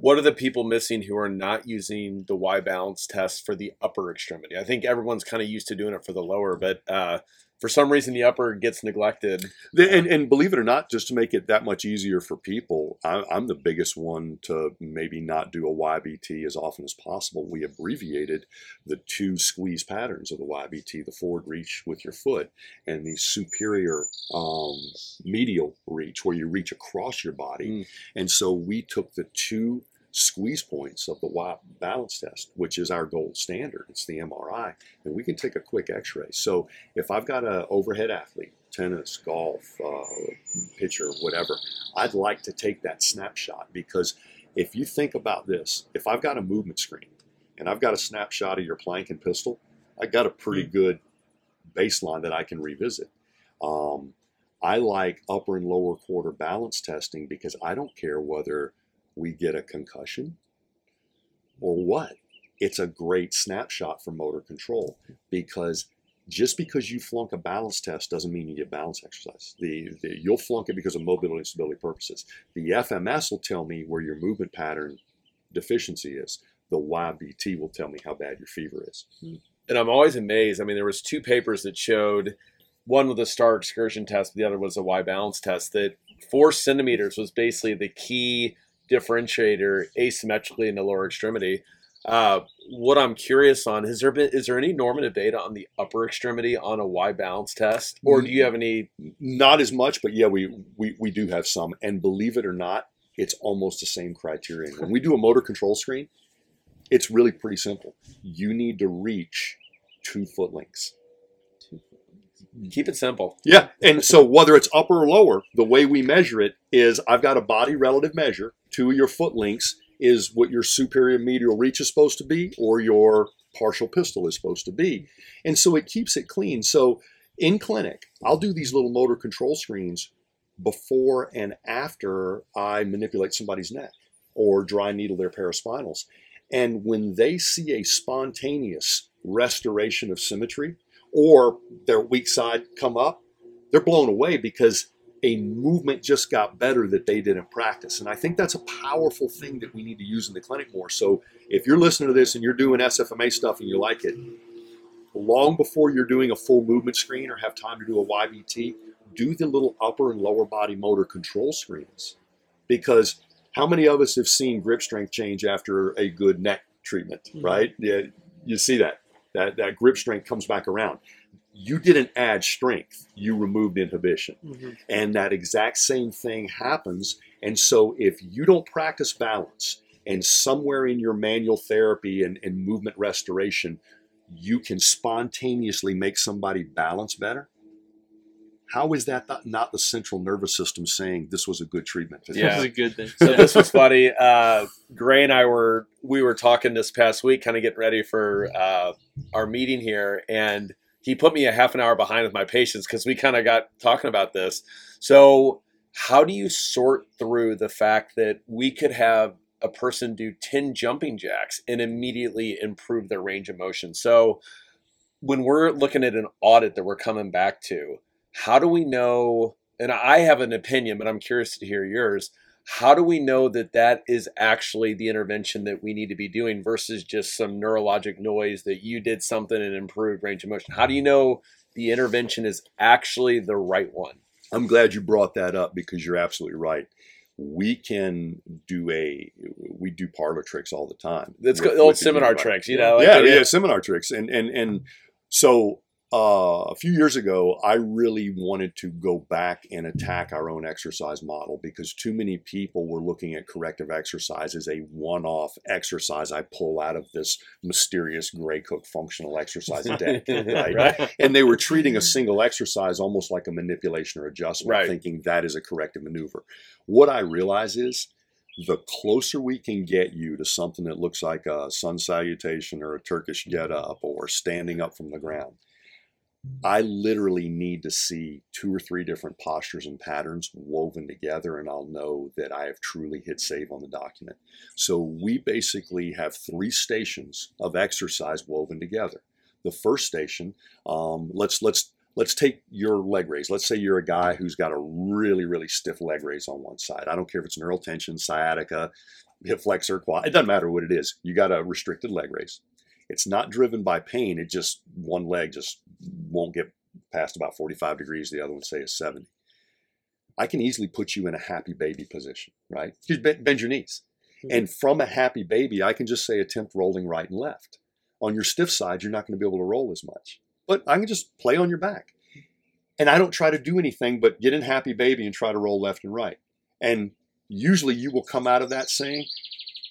What are the people missing who are not using the Y balance test for the upper extremity? I think everyone's kind of used to doing it for the lower, but uh, for some reason the upper gets neglected. The- And, and believe it or not, just to make it that much easier for people, I, I'm the biggest one to maybe not do a YBT as often as possible. We abbreviated the two squeeze patterns of the YBT the forward reach with your foot and the superior um, medial reach, where you reach across your body. Mm. And so we took the two squeeze points of the Y balance test, which is our gold standard. It's the MRI, and we can take a quick x ray. So if I've got an overhead athlete, tennis, golf, uh, pitcher, whatever, I'd like to take that snapshot because if you think about this, if I've got a movement screen and I've got a snapshot of your plank and pistol, I got a pretty good baseline that I can revisit. Um, I like upper and lower quarter balance testing because I don't care whether we get a concussion or what. It's a great snapshot for motor control because just because you flunk a balance test doesn't mean you get balance exercise. The, the you'll flunk it because of mobility and stability purposes. The FMS will tell me where your movement pattern deficiency is. The YBT will tell me how bad your fever is. Hmm. and I'm always amazed. I mean, there was two papers that showed one with a star excursion test, the other was a Y balance test. That four centimeters was basically the key differentiator asymmetrically in the lower extremity. Uh, what I'm curious on has there been is there any normative data on the upper extremity on a Y balance test, or do you have any? Not as much, but yeah, we, we, we do have some. And believe it or not, it's almost the same criterion. When we do a motor control screen, it's really pretty simple. You need to reach two foot lengths. Keep it simple. Yeah, and so whether it's upper or lower, the way we measure it is I've got a body relative measure. Two of your foot links is what your superior medial reach is supposed to be, or your partial pistol is supposed to be. And so it keeps it clean. So in clinic, I'll do these little motor control screens before and after I manipulate somebody's neck or dry needle their paraspinals. And when they see a spontaneous restoration of symmetry, or their weak side come up, they're blown away because a movement just got better that they didn't practice. And I think that's a powerful thing that we need to use in the clinic more. So if you're listening to this and you're doing SFMA stuff and you like it, long before you're doing a full movement screen or have time to do a YBT, do the little upper and lower body motor control screens. Because how many of us have seen grip strength change after a good neck treatment, Mhm. right? Yeah, you see that. That that grip strength comes back around. You didn't add strength, you removed inhibition. Mm-hmm. And that exact same thing happens. And so if you don't practice balance and somewhere in your manual therapy and, and movement restoration, you can spontaneously make somebody balance better, How is that not, not the central nervous system saying this was a good treatment? today? Yeah. This is a good thing. So this was funny. Uh, Gray and I were we were talking this past week, kind of getting ready for uh, our meeting here, and he put me a half an hour behind with my patients because we kind of got talking about this. So how do you sort through the fact that we could have a person do 10 jumping jacks and immediately improve their range of motion? So when we're looking at an audit that we're coming back to, how do we know? And I have an opinion, but I'm curious to hear yours. How do we know that that is actually the intervention that we need to be doing versus just some neurologic noise that you did something and improved range of motion? How do you know the intervention is actually the right one? I'm glad you brought that up because you're absolutely right. We can do a we do parlor tricks all the time. It's with- old with seminar tricks, you know? like yeah, the- yeah, seminar tricks, and and and so uh, a few years ago, I really wanted to go back and attack our own exercise model because too many people were looking at corrective exercise as a one-off exercise I pull out of this mysterious Gray Cook functional exercise deck, right? right? and they were treating a single exercise almost like a manipulation or adjustment, Right. thinking that is a corrective maneuver. What I realize is the closer we can get you to something that looks like a sun salutation or a Turkish get up or standing up from the ground, I literally need to see two or three different postures and patterns woven together, and I'll know that I have truly hit save on the document. So we basically have three stations of exercise woven together. The first station, um, let's let's let's take your leg raise. Let's say you're a guy who's got a really really stiff leg raise on one side. I don't care if it's neural tension, sciatica, hip flexor, quad. It doesn't matter what it is. You got a restricted leg raise. It's not driven by pain. It just one leg just won't get past about 45 degrees. The other one say is 70. I can easily put you in a happy baby position, right? Just bend, bend your knees. Hmm. And from a happy baby, I can just say attempt rolling right and left. On your stiff side, you're not going to be able to roll as much. But I can just play on your back. And I don't try to do anything but get in happy baby and try to roll left and right. And usually you will come out of that saying,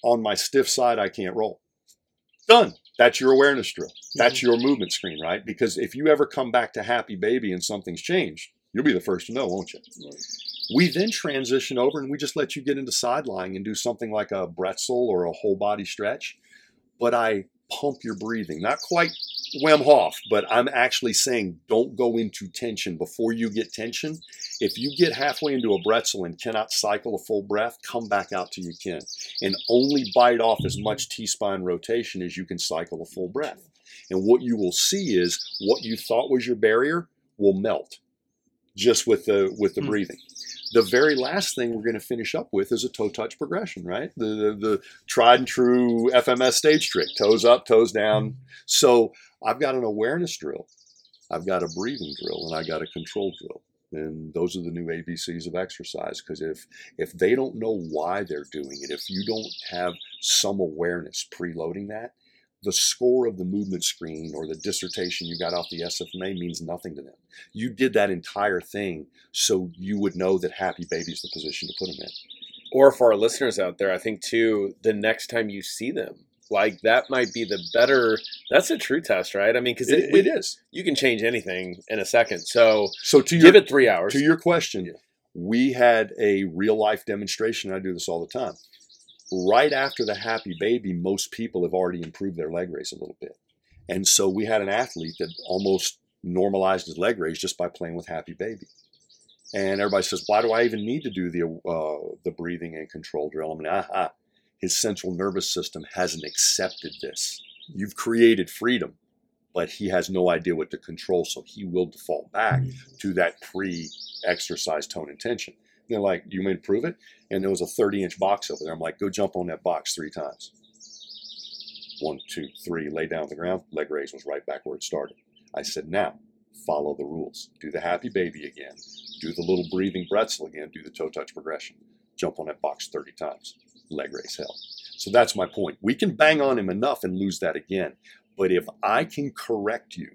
on my stiff side, I can't roll. Done. That's your awareness drill. That's mm. your movement screen, right? Because if you ever come back to happy baby and something's changed, you'll be the first to know, won't you? We then transition over and we just let you get into side lying and do something like a bretzel or a whole body stretch. But I pump your breathing, not quite Wim Hof, but I'm actually saying don't go into tension before you get tension. If you get halfway into a bretzel and cannot cycle a full breath, come back out till you can. And only bite off as much T spine rotation as you can cycle a full breath. And what you will see is what you thought was your barrier will melt just with the with the Hmm. breathing. The very last thing we're going to finish up with is a toe touch progression, right? The, the the tried and true FMS stage trick: toes up, toes down. So I've got an awareness drill, I've got a breathing drill, and I got a control drill. And those are the new ABCs of exercise. Because if if they don't know why they're doing it, if you don't have some awareness preloading that, the score of the movement screen or the dissertation you got off the SFMA means nothing to them. You did that entire thing so you would know that happy baby is the position to put them in. Or for our listeners out there, I think too, the next time you see them, like that might be the better. That's a true test, right? I mean, because It, it is. you can change anything in a second. So So to your give it three hours. to your question, Yeah. we had a real life demonstration. I do this all the time. Right after the happy baby, most people have already improved their leg raise a little bit. And so we had an athlete that almost normalized his leg raise just by playing with happy baby. And everybody says, why do I even need to do the, uh, the breathing and control drill? I mean, ah, ah, his central nervous system hasn't accepted this. You've created freedom, but he has no idea what to control, so he will default back to that pre exercise tone and tension. They're like, you may prove it? And there was a 30 inch box over there. I'm like, go jump on that box three times. One, two, three, lay down on the ground. Leg raise was right back where it started. I said, now follow the rules. Do the happy baby again. Do the little breathing bretzel again. Do the toe touch progression. Jump on that box 30 times. Leg raise hell. So that's my point. We can bang on him enough and lose that again. But if I can correct you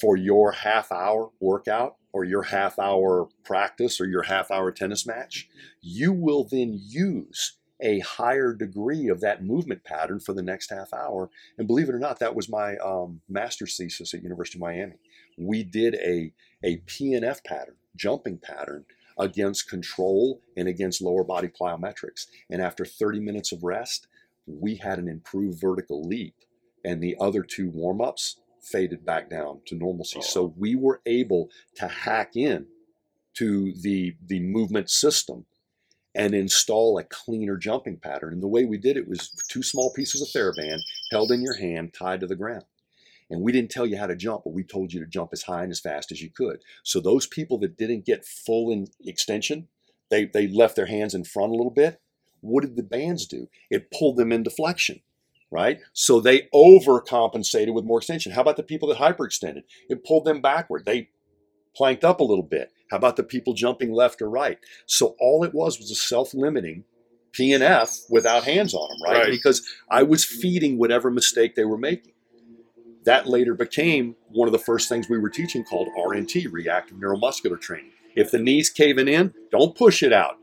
for your half hour workout or your half hour practice or your half hour tennis match, you will then use a higher degree of that movement pattern for the next half hour. And believe it or not, that was my um, master's thesis at University of Miami. we did a, a PNF pattern, jumping pattern against control and against lower body plyometrics. And after 30 minutes of rest, we had an improved vertical leap. And the other two warm ups faded back down to normalcy. Oh. So we were able to hack in to the, the movement system and install a cleaner jumping pattern. And the way we did it was two small pieces of TheraBand held in your hand, tied to the ground. And we didn't tell you how to jump, but we told you to jump as high and as fast as you could. So those people that didn't get full in extension, they, they left their hands in front a little bit. What did the bands do? It pulled them into flexion, right? So they overcompensated with more extension. How about the people that hyperextended? It pulled them backward. They planked up a little bit. How about the people jumping left or right? So all it was was a self-limiting PNF without hands on them, right? Right. Because I was feeding whatever mistake they were making. That later became one of the first things we were teaching called RNT, reactive neuromuscular training. If the knee's caving in, don't push it out.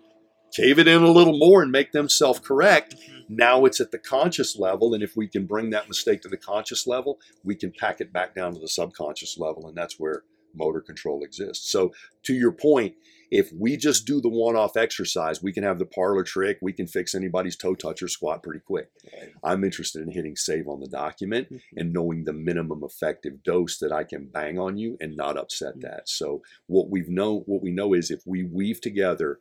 Cave it in a little more and make them self correct. Mm-hmm. Now it's at the conscious level. And if we can bring that mistake to the conscious level, we can pack it back down to the subconscious level. And that's where motor control exists. So, to your point, if we just do the one off exercise, we can have the parlor trick. We can fix anybody's toe touch or squat pretty quick. I'm interested in hitting save on the document mm-hmm. and knowing the minimum effective dose that I can bang on you and not upset mm-hmm. that. So what we've know what we know is if we weave together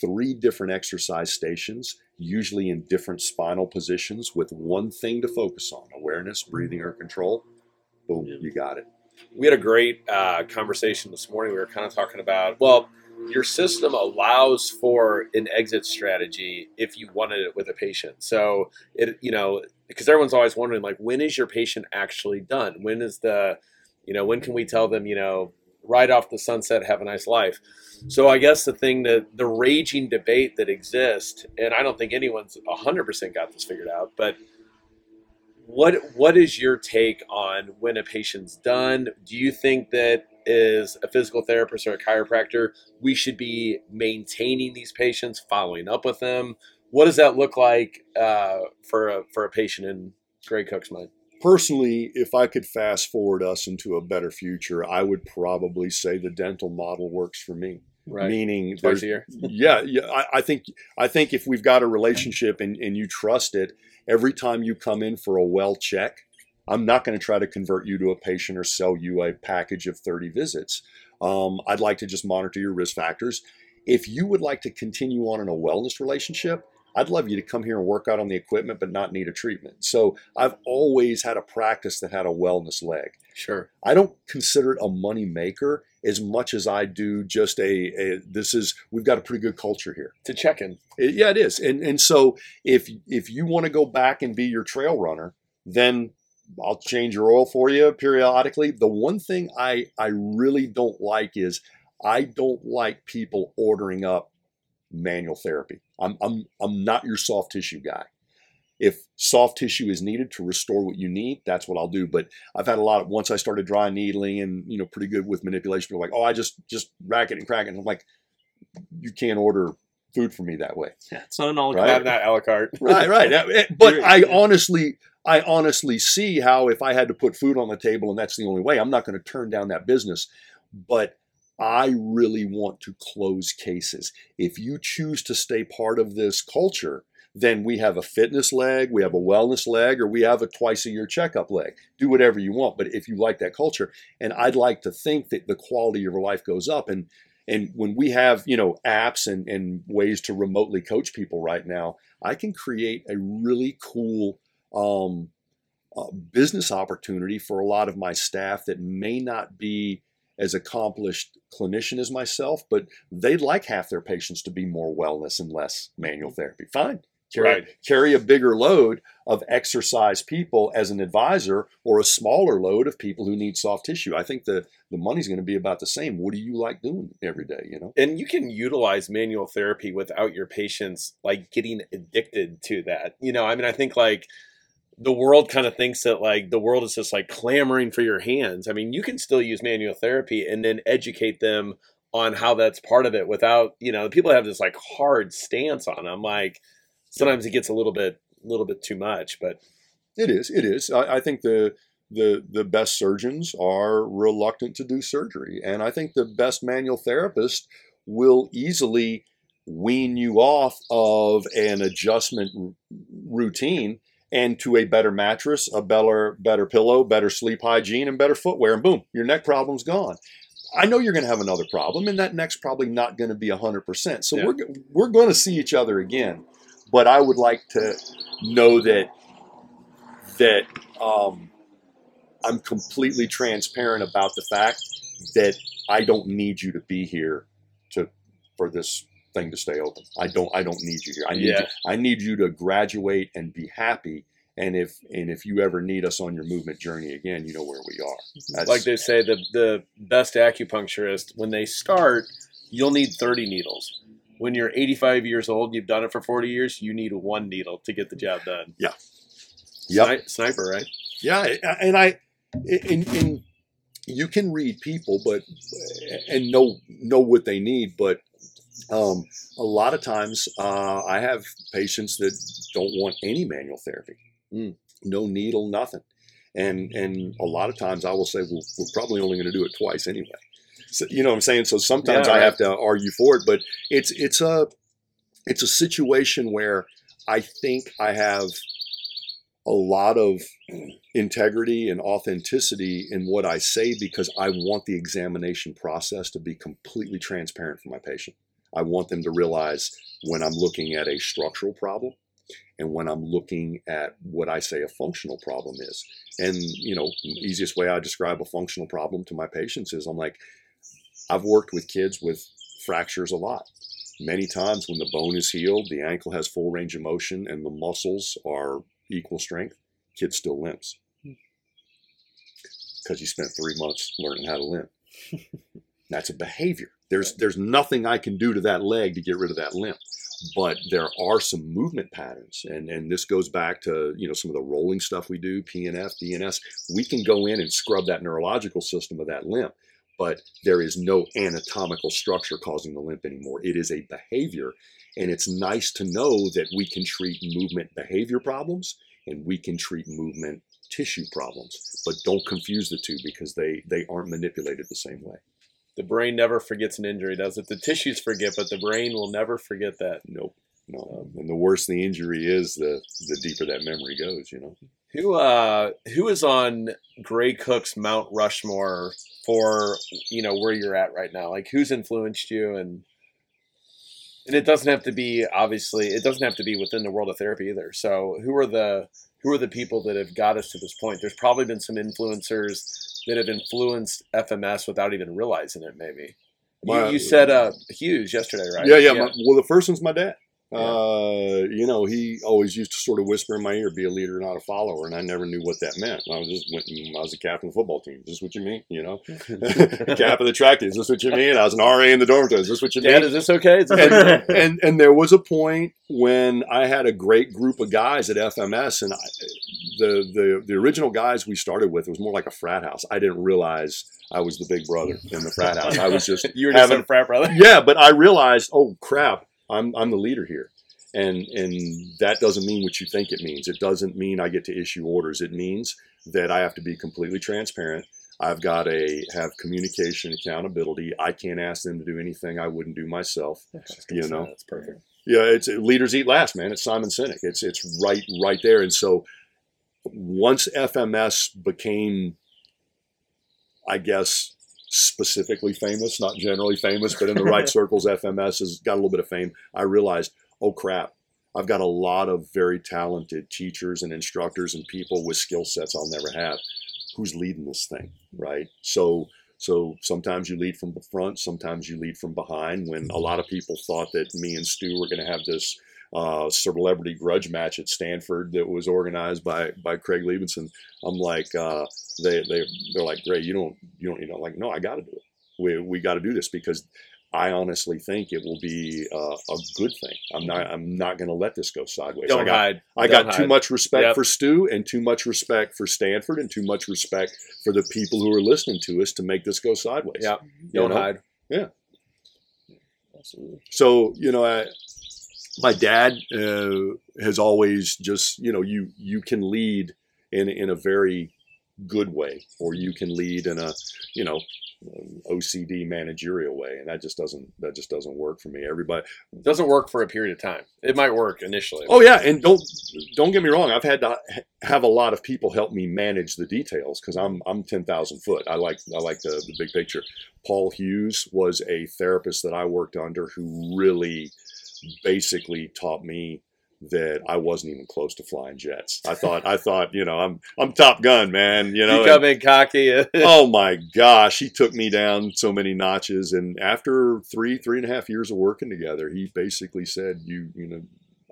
three different exercise stations, usually in different spinal positions with one thing to focus on, awareness, breathing or control, boom, you got it. we had a great uh, conversation this morning. We were kind of talking about, well, your system allows for an exit strategy if you wanted it with a patient. So it, you know, because everyone's always wondering, like, when is your patient actually done? When is the, you know, when can we tell them, you know, right off the sunset, have a nice life? So I guess the thing that the raging debate that exists, and I don't think anyone's hundred percent got this figured out, but what what is your take on when a patient's done? Do you think that is a physical therapist or a chiropractor, we should be maintaining these patients, following up with them? What does that look like uh, for a for a patient in Greg Cook's mind? Personally, if I could fast forward us into a better future, I would probably say the dental model works for me. Right, Meaning, twice a year. yeah, yeah. I, I think I think if we've got a relationship and, and you trust it, every time you come in for a well check, I'm not going to try to convert you to a patient or sell you a package of 30 visits. Um, I'd like to just monitor your risk factors. If you would like to continue on in a wellness relationship, I'd love you to come here and work out on the equipment, but not need a treatment. So I've always had a practice that had a wellness leg. Sure. I don't consider it a money maker as much as I do just a, a this is we've got a pretty good culture here. To check in. It- yeah, it is. And and so if if you want to go back and be your trail runner, then I'll change your oil for you periodically. The one thing I I really don't like is I don't like people ordering up manual therapy. I'm I'm I'm not your soft tissue guy. If soft tissue is needed to restore what you need, that's what I'll do. But I've had a lot of once I started dry needling and you know pretty good with manipulation. People like, oh, I just just rack it and crack it. And I'm like, you can't order food for me that way. Yeah, it's not an all Right. Not, not a la carte. Right, right. Eh, But I honestly, I honestly see how if I had to put food on the table and that's the only way, I'm not going to turn down that business. But I really want to close cases. If you choose to stay part of this culture, then we have a fitness leg, we have a wellness leg, or we have a twice a year checkup leg. Do whatever you want. But if you like that culture, and I'd like to think that the quality of your life goes up. And and when we have, you know, apps and, and ways to remotely coach people right now, I can create a really cool um, uh, business opportunity for a lot of my staff that may not be as accomplished clinician as myself, but they'd like half their patients to be more wellness and less manual therapy. Fine. Carry, Right. carry a bigger load of exercise people as an advisor or a smaller load of people who need soft tissue. I think the, the money's going to be about the same. What do you like doing every day, you know? and you can utilize manual therapy without your patients like getting addicted to that you know i mean i think like the world kind of thinks that like the world is just like clamoring for your hands i mean you can still use manual therapy and then educate them on how that's part of it without you know people have this like hard stance on them like sometimes it gets a little bit a little bit too much but It is. It is. I, I think the the the best surgeons are reluctant to do surgery, and I think the best manual therapist will easily wean you off of an adjustment r- routine and to a better mattress, a better better pillow, better sleep hygiene, and better footwear, and boom, your neck problem's gone. I know you're going to have another problem, and that neck's probably not going to be 100%. So Yeah. we're, we're going to see each other again. But I would like to know that that um, I'm completely transparent about the fact that I don't need you to be here to for this thing to stay open. I don't I don't need you here. I need Yeah. you, I need you to graduate and be happy. And if and if you ever need us on your movement journey again, you know where we are. Mhm. That's, like they say, the the best acupuncturist when they start, you'll need thirty needles. When you're 85 years old, you've done it for 40 years. You need one needle to get the job done. Yeah. Sni- sniper, right? Yeah, and I and, and you can read people, but and know know what they need, but um, a lot of times uh, I have patients that don't want any manual therapy, Mm. no needle, nothing, and and a lot of times I will say, well, we're probably only going to do it twice anyway. So, you know what I'm saying? So sometimes Yeah, I right. have to argue for it, but it's it's a it's a situation where I think I have a lot of integrity and authenticity in what I say because I want the examination process to be completely transparent for my patient. I want them to realize when I'm looking at a structural problem and when I'm looking at what I say a functional problem is. And, you know, easiest way I describe a functional problem to my patients is I'm like, I've worked with kids with fractures a lot. Many times when the bone is healed, the ankle has full range of motion, and the muscles are equal strength, kid still limps hmm. because you spent three months learning how to limp. That's a behavior. There's there's nothing I can do to that leg to get rid of that limp, but there are some movement patterns, and and this goes back to you know some of the rolling stuff we do, PNF, DNS. We can go in and scrub that neurological system of that limp, but there is no anatomical structure causing the limp anymore. It is a behavior, and it's nice to know that we can treat movement behavior problems and we can treat movement tissue problems. But don't confuse the two because they they aren't manipulated the same way. The brain never forgets an injury, does it? The tissues forget, but the brain will never forget that. Nope. No. And the worse the injury is, the the deeper that memory goes. You know. Who uh who is on Gray Cook's Mount Rushmore for you know where you're at right now? Like who's influenced you and and it doesn't have to be obviously it doesn't have to be within the world of therapy either. So who are the who are the people that have got us to this point? There's probably been some influencers that have influenced FMS without even realizing it. Maybe you, My- you said uh Hughes yesterday, right? Yeah, yeah. My, well, the first one's my dad. Yeah. Uh, you know, he always used to sort of whisper in my ear, "Be a leader, not a follower," and I never knew what that meant. I was just went. and I was a captain of the football team. Is this what you mean? You know, cap of the track team. Is this what you mean? I was an RA in the dormitory. Is this what you mean? Dad, is this okay? Is this and, okay? and and there was a point when I had a great group of guys at FMS, and I, the the the original guys we started with it was more like a frat house. I didn't realize I was the big brother in the frat house. I was just you were just having- a frat brother. yeah, but I realized, oh crap, I'm I'm the leader here. And and that doesn't mean what you think it means. It doesn't mean I get to issue orders. It means that I have to be completely transparent. I've got to have communication accountability. I can't ask them to do anything I wouldn't do myself. You know. that's perfect. Yeah, it's leaders eat last, man. It's Simon Sinek. It's it's right right there. And so once FMS became, I guess, specifically famous, not generally famous, but in the right circles, FMS has got a little bit of fame. I realized, oh crap, I've got a lot of very talented teachers and instructors and people with skill sets I'll never have. Who's leading this thing, right? So so sometimes you lead from the front, sometimes you lead from behind. When a lot of people thought that me and Stu were going to have this uh, celebrity grudge match at Stanford that was organized by by Craig Liebenson, I'm like, uh, they they they're like, Gray, you don't you don't you know like no, I got to do it. We we got to do this because I honestly think it will be uh, a good thing. I'm not I'm not going to let this go sideways. I Don't got hide. I Don't got too hide. much respect Yep. for Stu and too much respect for Stanford and too much respect for the people who are listening to us to make this go sideways. Yeah. Don't know? hide. Absolutely. So you know, I, my dad uh, has always just you know you you can lead in in a very good way, or you can lead in a, you know, OCD managerial way, and that just doesn't that just doesn't work for me. Everybody, It doesn't work for a period of time. It might work initially. Oh yeah, and don't don't get me wrong. I've had to have a lot of people help me manage the details because I'm I'm ten thousand foot. I like I like the, the big picture. Paul Hughes was a therapist that I worked under who really basically taught me that I wasn't even close to flying jets. I thought I thought you know I'm I'm Top Gun man. You know. you come in cocky. oh my gosh, he took me down so many notches. And after three, three and a half years of working together, he basically said, "You, you know,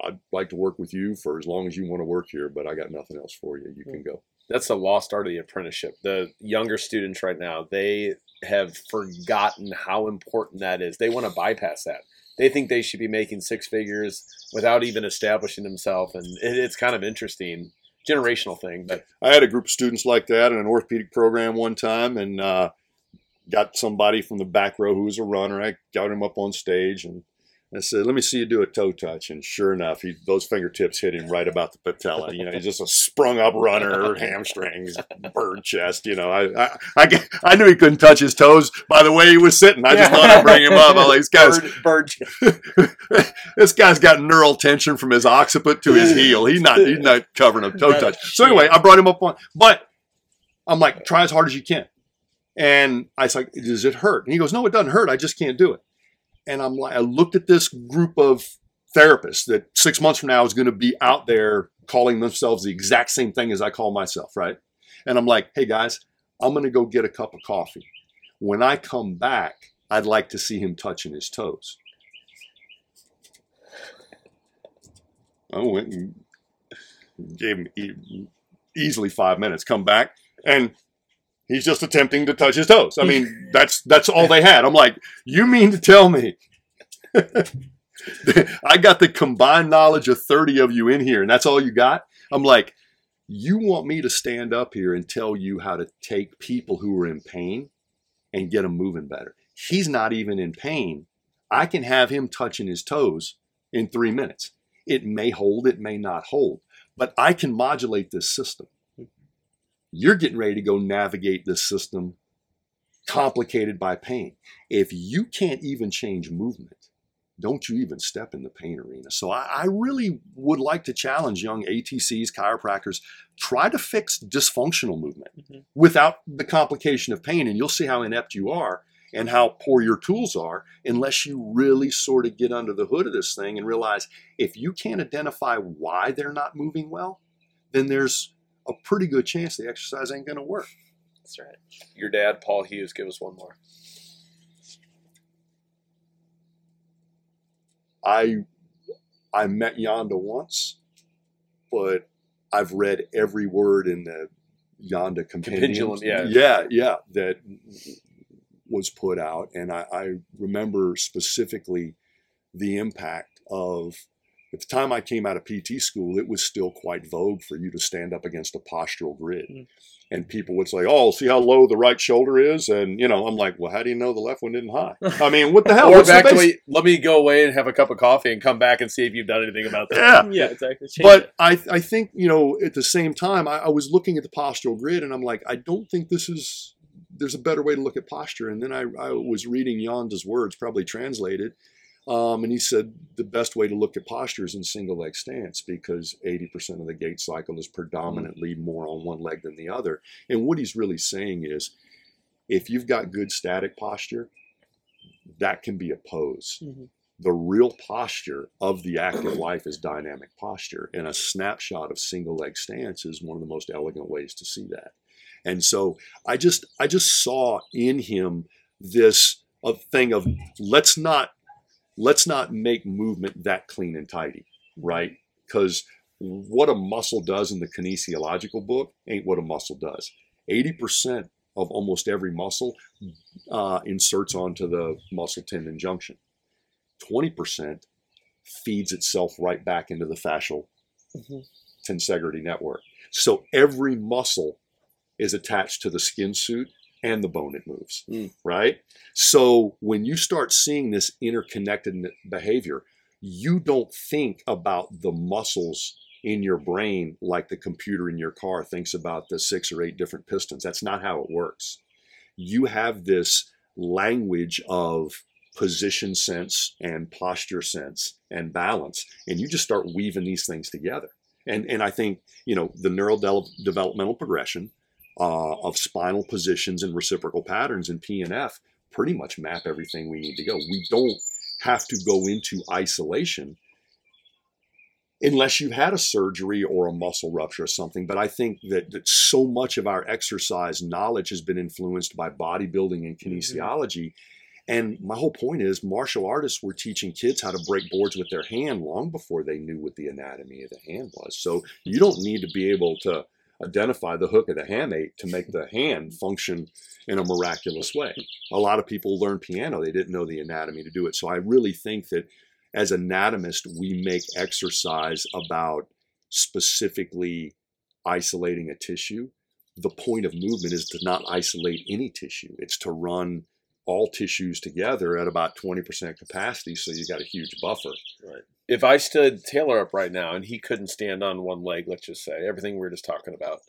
I'd like to work with you for as long as you want to work here, but I got nothing else for you. You can go." That's the lost art of the apprenticeship. The younger students right now, they have forgotten how important that is. They want to bypass that. They think they should be making six figures without even establishing themselves, and it, it's kind of interesting, generational thing. But I had a group of students like that in an orthopedic program one time, and uh, got somebody from the back row who was a runner. I got him up on stage and I said, "Let me see you do a toe touch." And sure enough, he, those fingertips hit him right about the patella. You know, he's just a sprung up runner, hamstrings, bird chest. You know, I, I, I, I knew he couldn't touch his toes by the way he was sitting. I just thought I'd bring him up. I'm like, this guy's bird, bird this guy's got neural tension from his occiput to his heel. He's not he's not covering a toe touch. So anyway, I brought him up on, but I'm like, try as hard as you can. And I was like, does it hurt? And he goes, no, it doesn't hurt. I just can't do it. And I'm like, I looked at this group of therapists that six months from now is going to be out there calling themselves the exact same thing as I call myself, right? And I'm like, hey guys, I'm going to go get a cup of coffee. When I come back, I'd like to see him touching his toes. I went and gave him e- easily five minutes. Come back, and he's just attempting to touch his toes. I mean, that's that's all they had. I'm like, you mean to tell me? I got the combined knowledge of 30 of you in here, and that's all you got? I'm like, you want me to stand up here and tell you how to take people who are in pain and get them moving better. He's not even in pain. I can have him touching his toes in three minutes. It may hold, it may not hold, but I can modulate this system. You're getting ready to go navigate this system complicated by pain. If you can't even change movement, don't you even step in the pain arena. So I, I really would like to challenge young ATCs, chiropractors, try to fix dysfunctional movement Mhm. without the complication of pain, and you'll see how inept you are and how poor your tools are unless you really sort of get under the hood of this thing and realize if you can't identify why they're not moving well, then there's a pretty good chance the exercise ain't going to work. That's right. your dad, Paul Hughes, give us one more. I I met Janda once, but I've read every word in the Janda compendium. Compendulum, yeah. yeah, yeah, that was put out, and I, I remember specifically the impact of. At the time I came out of PT school, it was still quite vogue for you to stand up against a postural grid. Mm. And people would say, "Oh, see how low the right shoulder is," and you know, I'm like, "Well, how do you know the left one isn't high?" I mean, what the hell? or back to let me go away and have a cup of coffee and come back and see if you've done anything about that. yeah, Yeah, exactly. Change but it. I, I think you know at the same time I, I was looking at the postural grid and I'm like I don't think this is there's a better way to look at posture and then I, I was reading Janda's words probably translated um, and he said the best way to look at posture is in single leg stance because 80% of the gait cycle is predominantly more on one leg than the other. And what he's really saying is if you've got good static posture that can be a pose Mhm. the real posture of the active life is dynamic posture and a snapshot of single leg stance is one of the most elegant ways to see that. And so i just i just saw in him this a thing of let's not let's not make movement that clean and tidy right because what a muscle does in the kinesiological book ain't what a muscle does 80% of almost every muscle uh, inserts onto the muscle tendon junction 20% feeds itself right back into the fascial Mhm. tensegrity network. So every muscle is attached to the skin suit and the bone it moves, Mm. right? So when you start seeing this interconnected behavior, you don't think about the muscles in your brain like the computer in your car thinks about the six or eight different pistons. That's not how it works. You have this language of position sense and posture sense and balance, and you just start weaving these things together. And and I think you know the neural de- developmental progression uh, of spinal positions and reciprocal patterns in PNF pretty much map everything we need to go. We don't have to go into isolation unless you've had a surgery or a muscle rupture or something. But I think that, that so much of our exercise knowledge has been influenced by bodybuilding and kinesiology. And my whole point is martial artists were teaching kids how to break boards with their hand long before they knew what the anatomy of the hand was. So you don't need to be able to identify the hook of the hamate to make the hand function in a miraculous way. A lot of people learn piano, they didn't know the anatomy to do it. So I really think that as anatomists, we make exercise about specifically isolating a tissue. The point of movement is to not isolate any tissue. It's to run all tissues together at about 20% capacity, so you've got a huge buffer. Right. If I stood Taylor up right now and he couldn't stand on one leg, let's just say everything we're just talking about,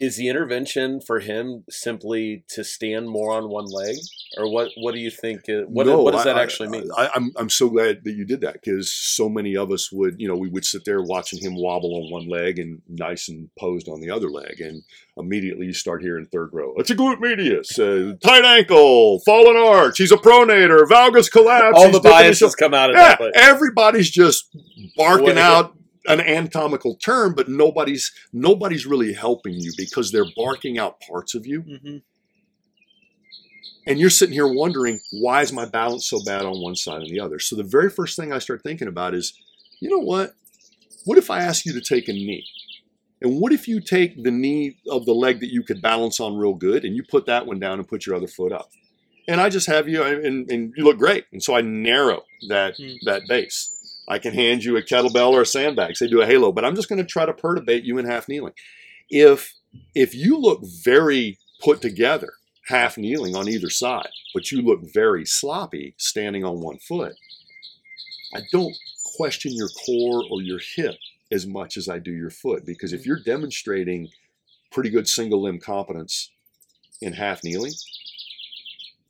is the intervention for him simply to stand more on one leg, or what? What do you think? What, No, what does that I- actually mean? I, I'm I'm so glad that you did that because so many of us would, you know, we would sit there watching him wobble on one leg and nice and posed on the other leg, and immediately you start hearing third row. It's a glute medius, uh, tight ankle, fallen arch. He's a pronator, valgus collapse. All the biases come out of yeah, that. But everybody's just barking out an anatomical term, but nobody's nobody's really helping you because they're barking out parts of you, Mm-hmm. and you're sitting here wondering why is my balance so bad on one side and the other. So the very first thing I start thinking about is, you know what? What if I ask you to take a knee? And what if you take the knee of the leg that you could balance on real good, and you put that one down and put your other foot up? And I just have you, and, and you look great. And so I narrow that Hmm. that base. I can hand you a kettlebell or a sandbag. Say do a halo, but I'm just going to try to perturbate you in half kneeling. If if you look very put together, half kneeling on either side, but you look very sloppy standing on one foot, I don't question your core or your hip as much as I do your foot because if you're demonstrating pretty good single limb competence in half kneeling,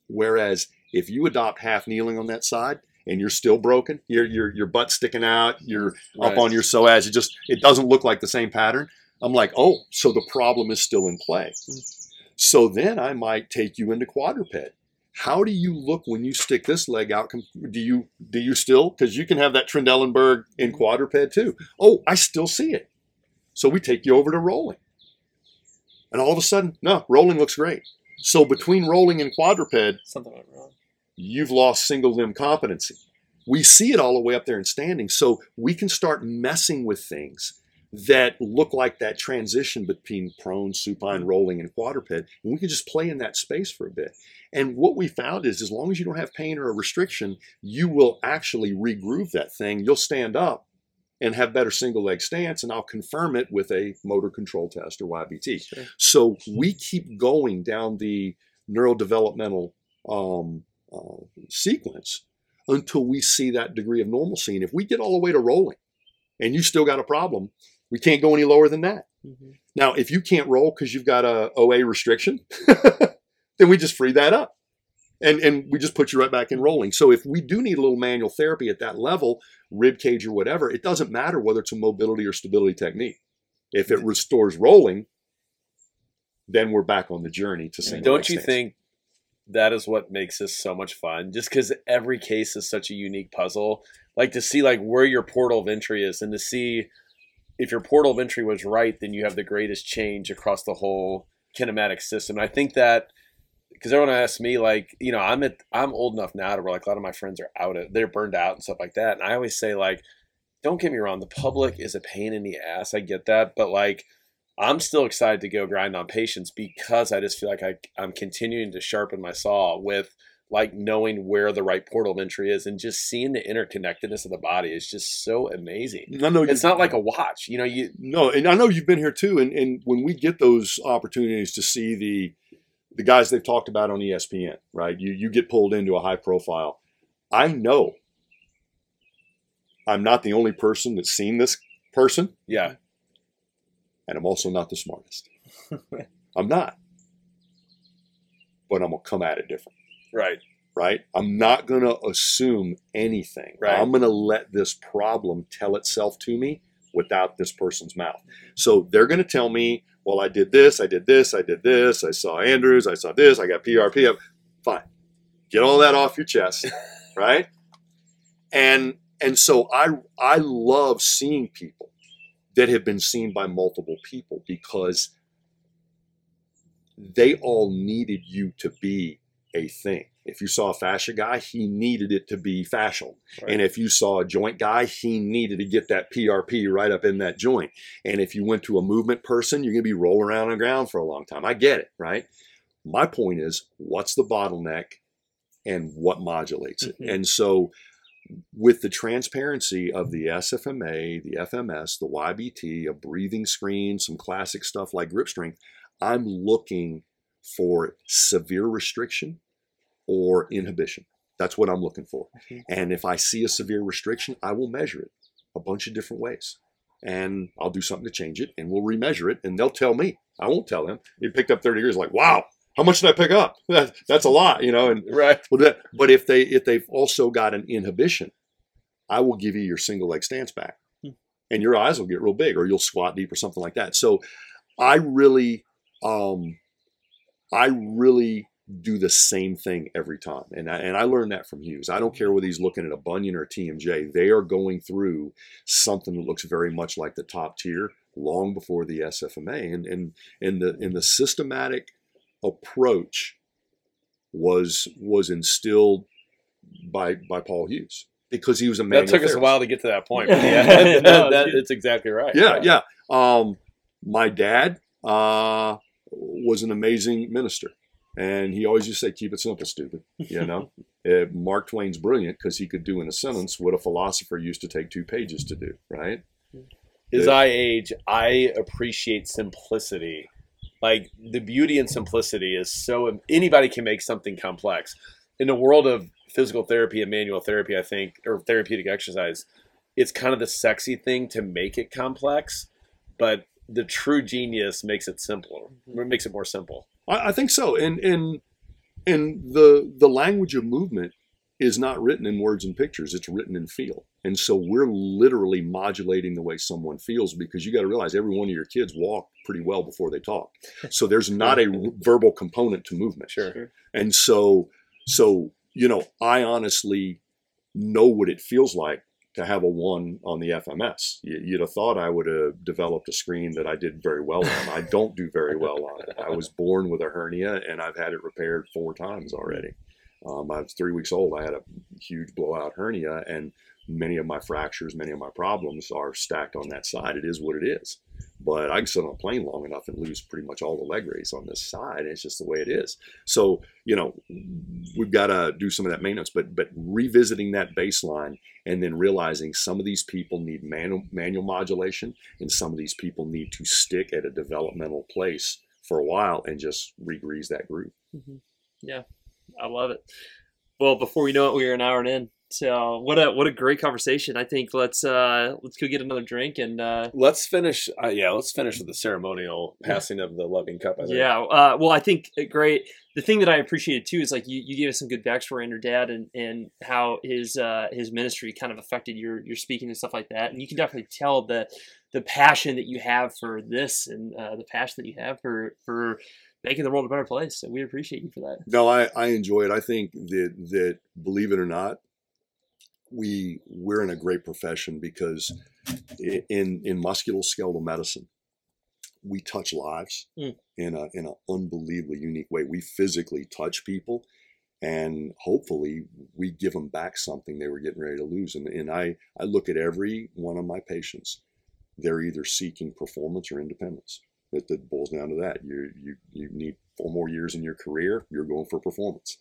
whereas if you adopt half kneeling on that side and you're still broken, your your your butt sticking out, you're Right. up on your psoas, it just it doesn't look like the same pattern. I'm like, oh, so the problem is still in play. Mm. So then I might take you into quadruped. How do you look when you stick this leg out? Do you do you still? Because you can have that Trendelenburg in quadruped too. Oh, I still see it. So we take you over to rolling, and all of a sudden, no, rolling looks great. So between rolling and quadruped, Something went wrong. You've lost single limb competency. We see it all the way up there in standing. So we can start messing with things that look like that transition between prone, supine, rolling, and quadruped. And we can just play in that space for a bit. And what we found is as long as you don't have pain or a restriction, you will actually regroove that thing. You'll stand up and have better single leg stance, and I'll confirm it with a motor control test or YBT. Sure. So we keep going down the neurodevelopmental um, uh, sequence until we see that degree of normalcy. And if we get all the way to rolling and you still got a problem, we can't go any lower than that. Mm-hmm. Now, if you can't roll because you've got a OA restriction, then we just free that up. And, and we just put you right back in rolling. So if we do need a little manual therapy at that level, rib cage or whatever, it doesn't matter whether it's a mobility or stability technique. If it restores rolling, then we're back on the journey to single Don't you think that is what makes this so much fun? Just because every case is such a unique puzzle. Like to see like where your portal of entry is, and to see if your portal of entry was right, then you have the greatest change across the whole kinematic system. I think that because everyone asks me like, you know, I'm at I'm old enough now to where like a lot of my friends are out of they're burned out and stuff like that. And I always say like, don't get me wrong, the public is a pain in the ass. I get that, but like I'm still excited to go grind on patients because I just feel like I, I'm continuing to sharpen my saw with like knowing where the right portal of entry is and just seeing the interconnectedness of the body is just so amazing. I know It's not like a watch, you know. You No, and I know you've been here too. And, and when we get those opportunities to see the the guys they've talked about on ESPN, right? You you get pulled into a high profile. I know I'm not the only person that's seen this person, Yeah. And I'm also not the smartest. I'm not. But I'm gonna come at it different, Right. right? I'm not gonna assume anything. Right. I'm gonna let this problem tell itself to me without this person's mouth. Mm-hmm. So they're gonna tell me, well, I did this, I did this, I did this, I saw Andrews, I saw this, I got PRP. Fine. Get all that off your chest, right? And and so I I love seeing people that have been seen by multiple people because they all needed you to be a thing. If you saw a fascia guy, he needed it to be fascial. Right. And if you saw a joint guy, he needed to get that PRP right up in that joint. And if you went to a movement person, you're going to be rolling around on the ground for a long time. I get it, right? My point is, what's the bottleneck and what modulates it? Mhm. And so, with the transparency of the SFMA, the FMS, the YBT, a breathing screen, some classic stuff like grip strength, I'm looking for severe restriction or inhibition. That's what I'm looking for. And if I see a severe restriction, I will measure it a bunch of different ways. And I'll do something to change it and we'll remeasure it and they'll tell me. I won't tell them. You picked up 30 years, like, wow, how much did I pick up? That, that's a lot, you know, and Right. but, but if they if they've also got an inhibition, I will give you your single leg stance back, Hmm. and your eyes will get real big, or you'll squat deep or something like that. So, I really, um, I really do the same thing every time, and I, and I learned that from Hughes. I don't care whether he's looking at a bunion or a TMJ; they are going through something that looks very much like the top tier long before the SFMA, and and and the in the systematic approach was was instilled by by Paul Hughes because he was a man. That took us a while to get to that point. But yeah, that, No, that, it's it's exactly right. Yeah, yeah. Um, my dad uh, was an amazing minister, and he always used to say, "Keep it simple, stupid." You know, Uh, Mark Twain's brilliant because he could do in a sentence what a philosopher used to take two pages to do. Right? As Yeah. I age, I appreciate simplicity. Like the beauty and simplicity is so anybody can make something complex. In the world of physical therapy and manual therapy, I think, or therapeutic exercise, it's kind of the sexy thing to make it complex, but the true genius makes it simpler. Mm-hmm. Makes it more simple. I, I think so. And and and the the language of movement is not written in words and pictures; it's written in feel. And so we're literally modulating the way someone feels because you got to realize every one of your kids walk pretty well before they talk. So there's not a verbal component to movement. Sure. And so, so you know, I honestly know what it feels like to have a one on the FMS. You- You'd have thought I would have developed a screen that I did very well on. I don't do very well on it. I was born with a hernia, and I've had it repaired four times already. Um, I was three weeks old. I had a huge blowout hernia, and many of my fractures, many of my problems are stacked on that side. It is what it is. But I can sit on a plane long enough and lose pretty much all the leg raise on this side. It's just the way it is. So you know, we've got to do some of that maintenance. But but revisiting that baseline and then realizing some of these people need manual manual modulation, and some of these people need to stick at a developmental place for a while and just regrease that groove. I love it. Well, before we know it, we are an hour in. So what a what a great conversation. I think let's uh let's go get another drink and uh Let's finish. Uh, yeah, let's finish with the ceremonial passing of the loving cup. Yeah. Uh, well, I think uh, great. The thing that I appreciated too is like you, you gave us some good backstory on your dad and, and how his uh, his ministry kind of affected your your speaking and stuff like that. And you can definitely tell the the passion that you have for this and uh, the passion that you have for for making the world a better place. And we appreciate you for that. No, I, I enjoy it. I think that that believe it or not, we we're in a great profession because in in musculoskeletal medicine, we touch lives Mm. in a in an unbelievably unique way. We physically touch people, and hopefully we give them back something they were getting ready to lose. And and I I look at every one of my patients. They're either seeking performance or independence. That, that boils down to that. You you you need four more years in your career. You're going for performance,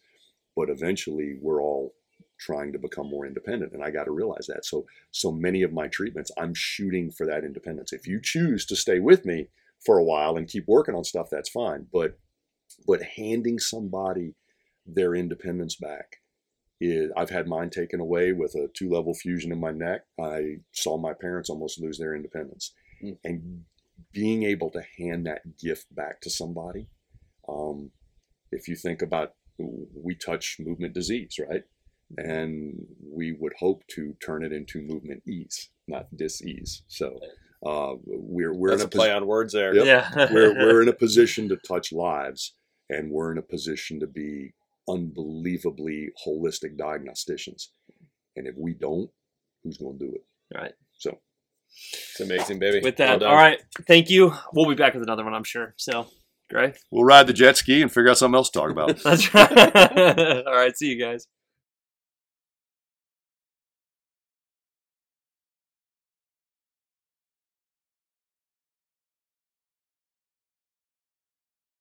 but eventually we're all trying to become more independent, and I got to realize that. So so many of my treatments, I'm shooting for that independence. If you choose to stay with me for a while and keep working on stuff, that's fine. But but handing somebody their independence back is I've had mine taken away with a two level fusion in my neck. I saw my parents almost lose their independence. Mm. And being able to hand that gift back to somebody, um, if you think about we touch movement disease, right? And we would hope to turn it into movement ease, not disease. So uh, we're we're That's in a a play posi- on words there. Yep. Yeah. we're we're in a position to touch lives, and we're in a position to be unbelievably holistic diagnosticians. And if we don't, who's going to do it? Right. So It's amazing, baby. With that, done. all right. Thank you. We'll be back with another one, I'm sure. So, great. we'll ride the jet ski and figure out something else to talk about. That's right. all right. See you guys.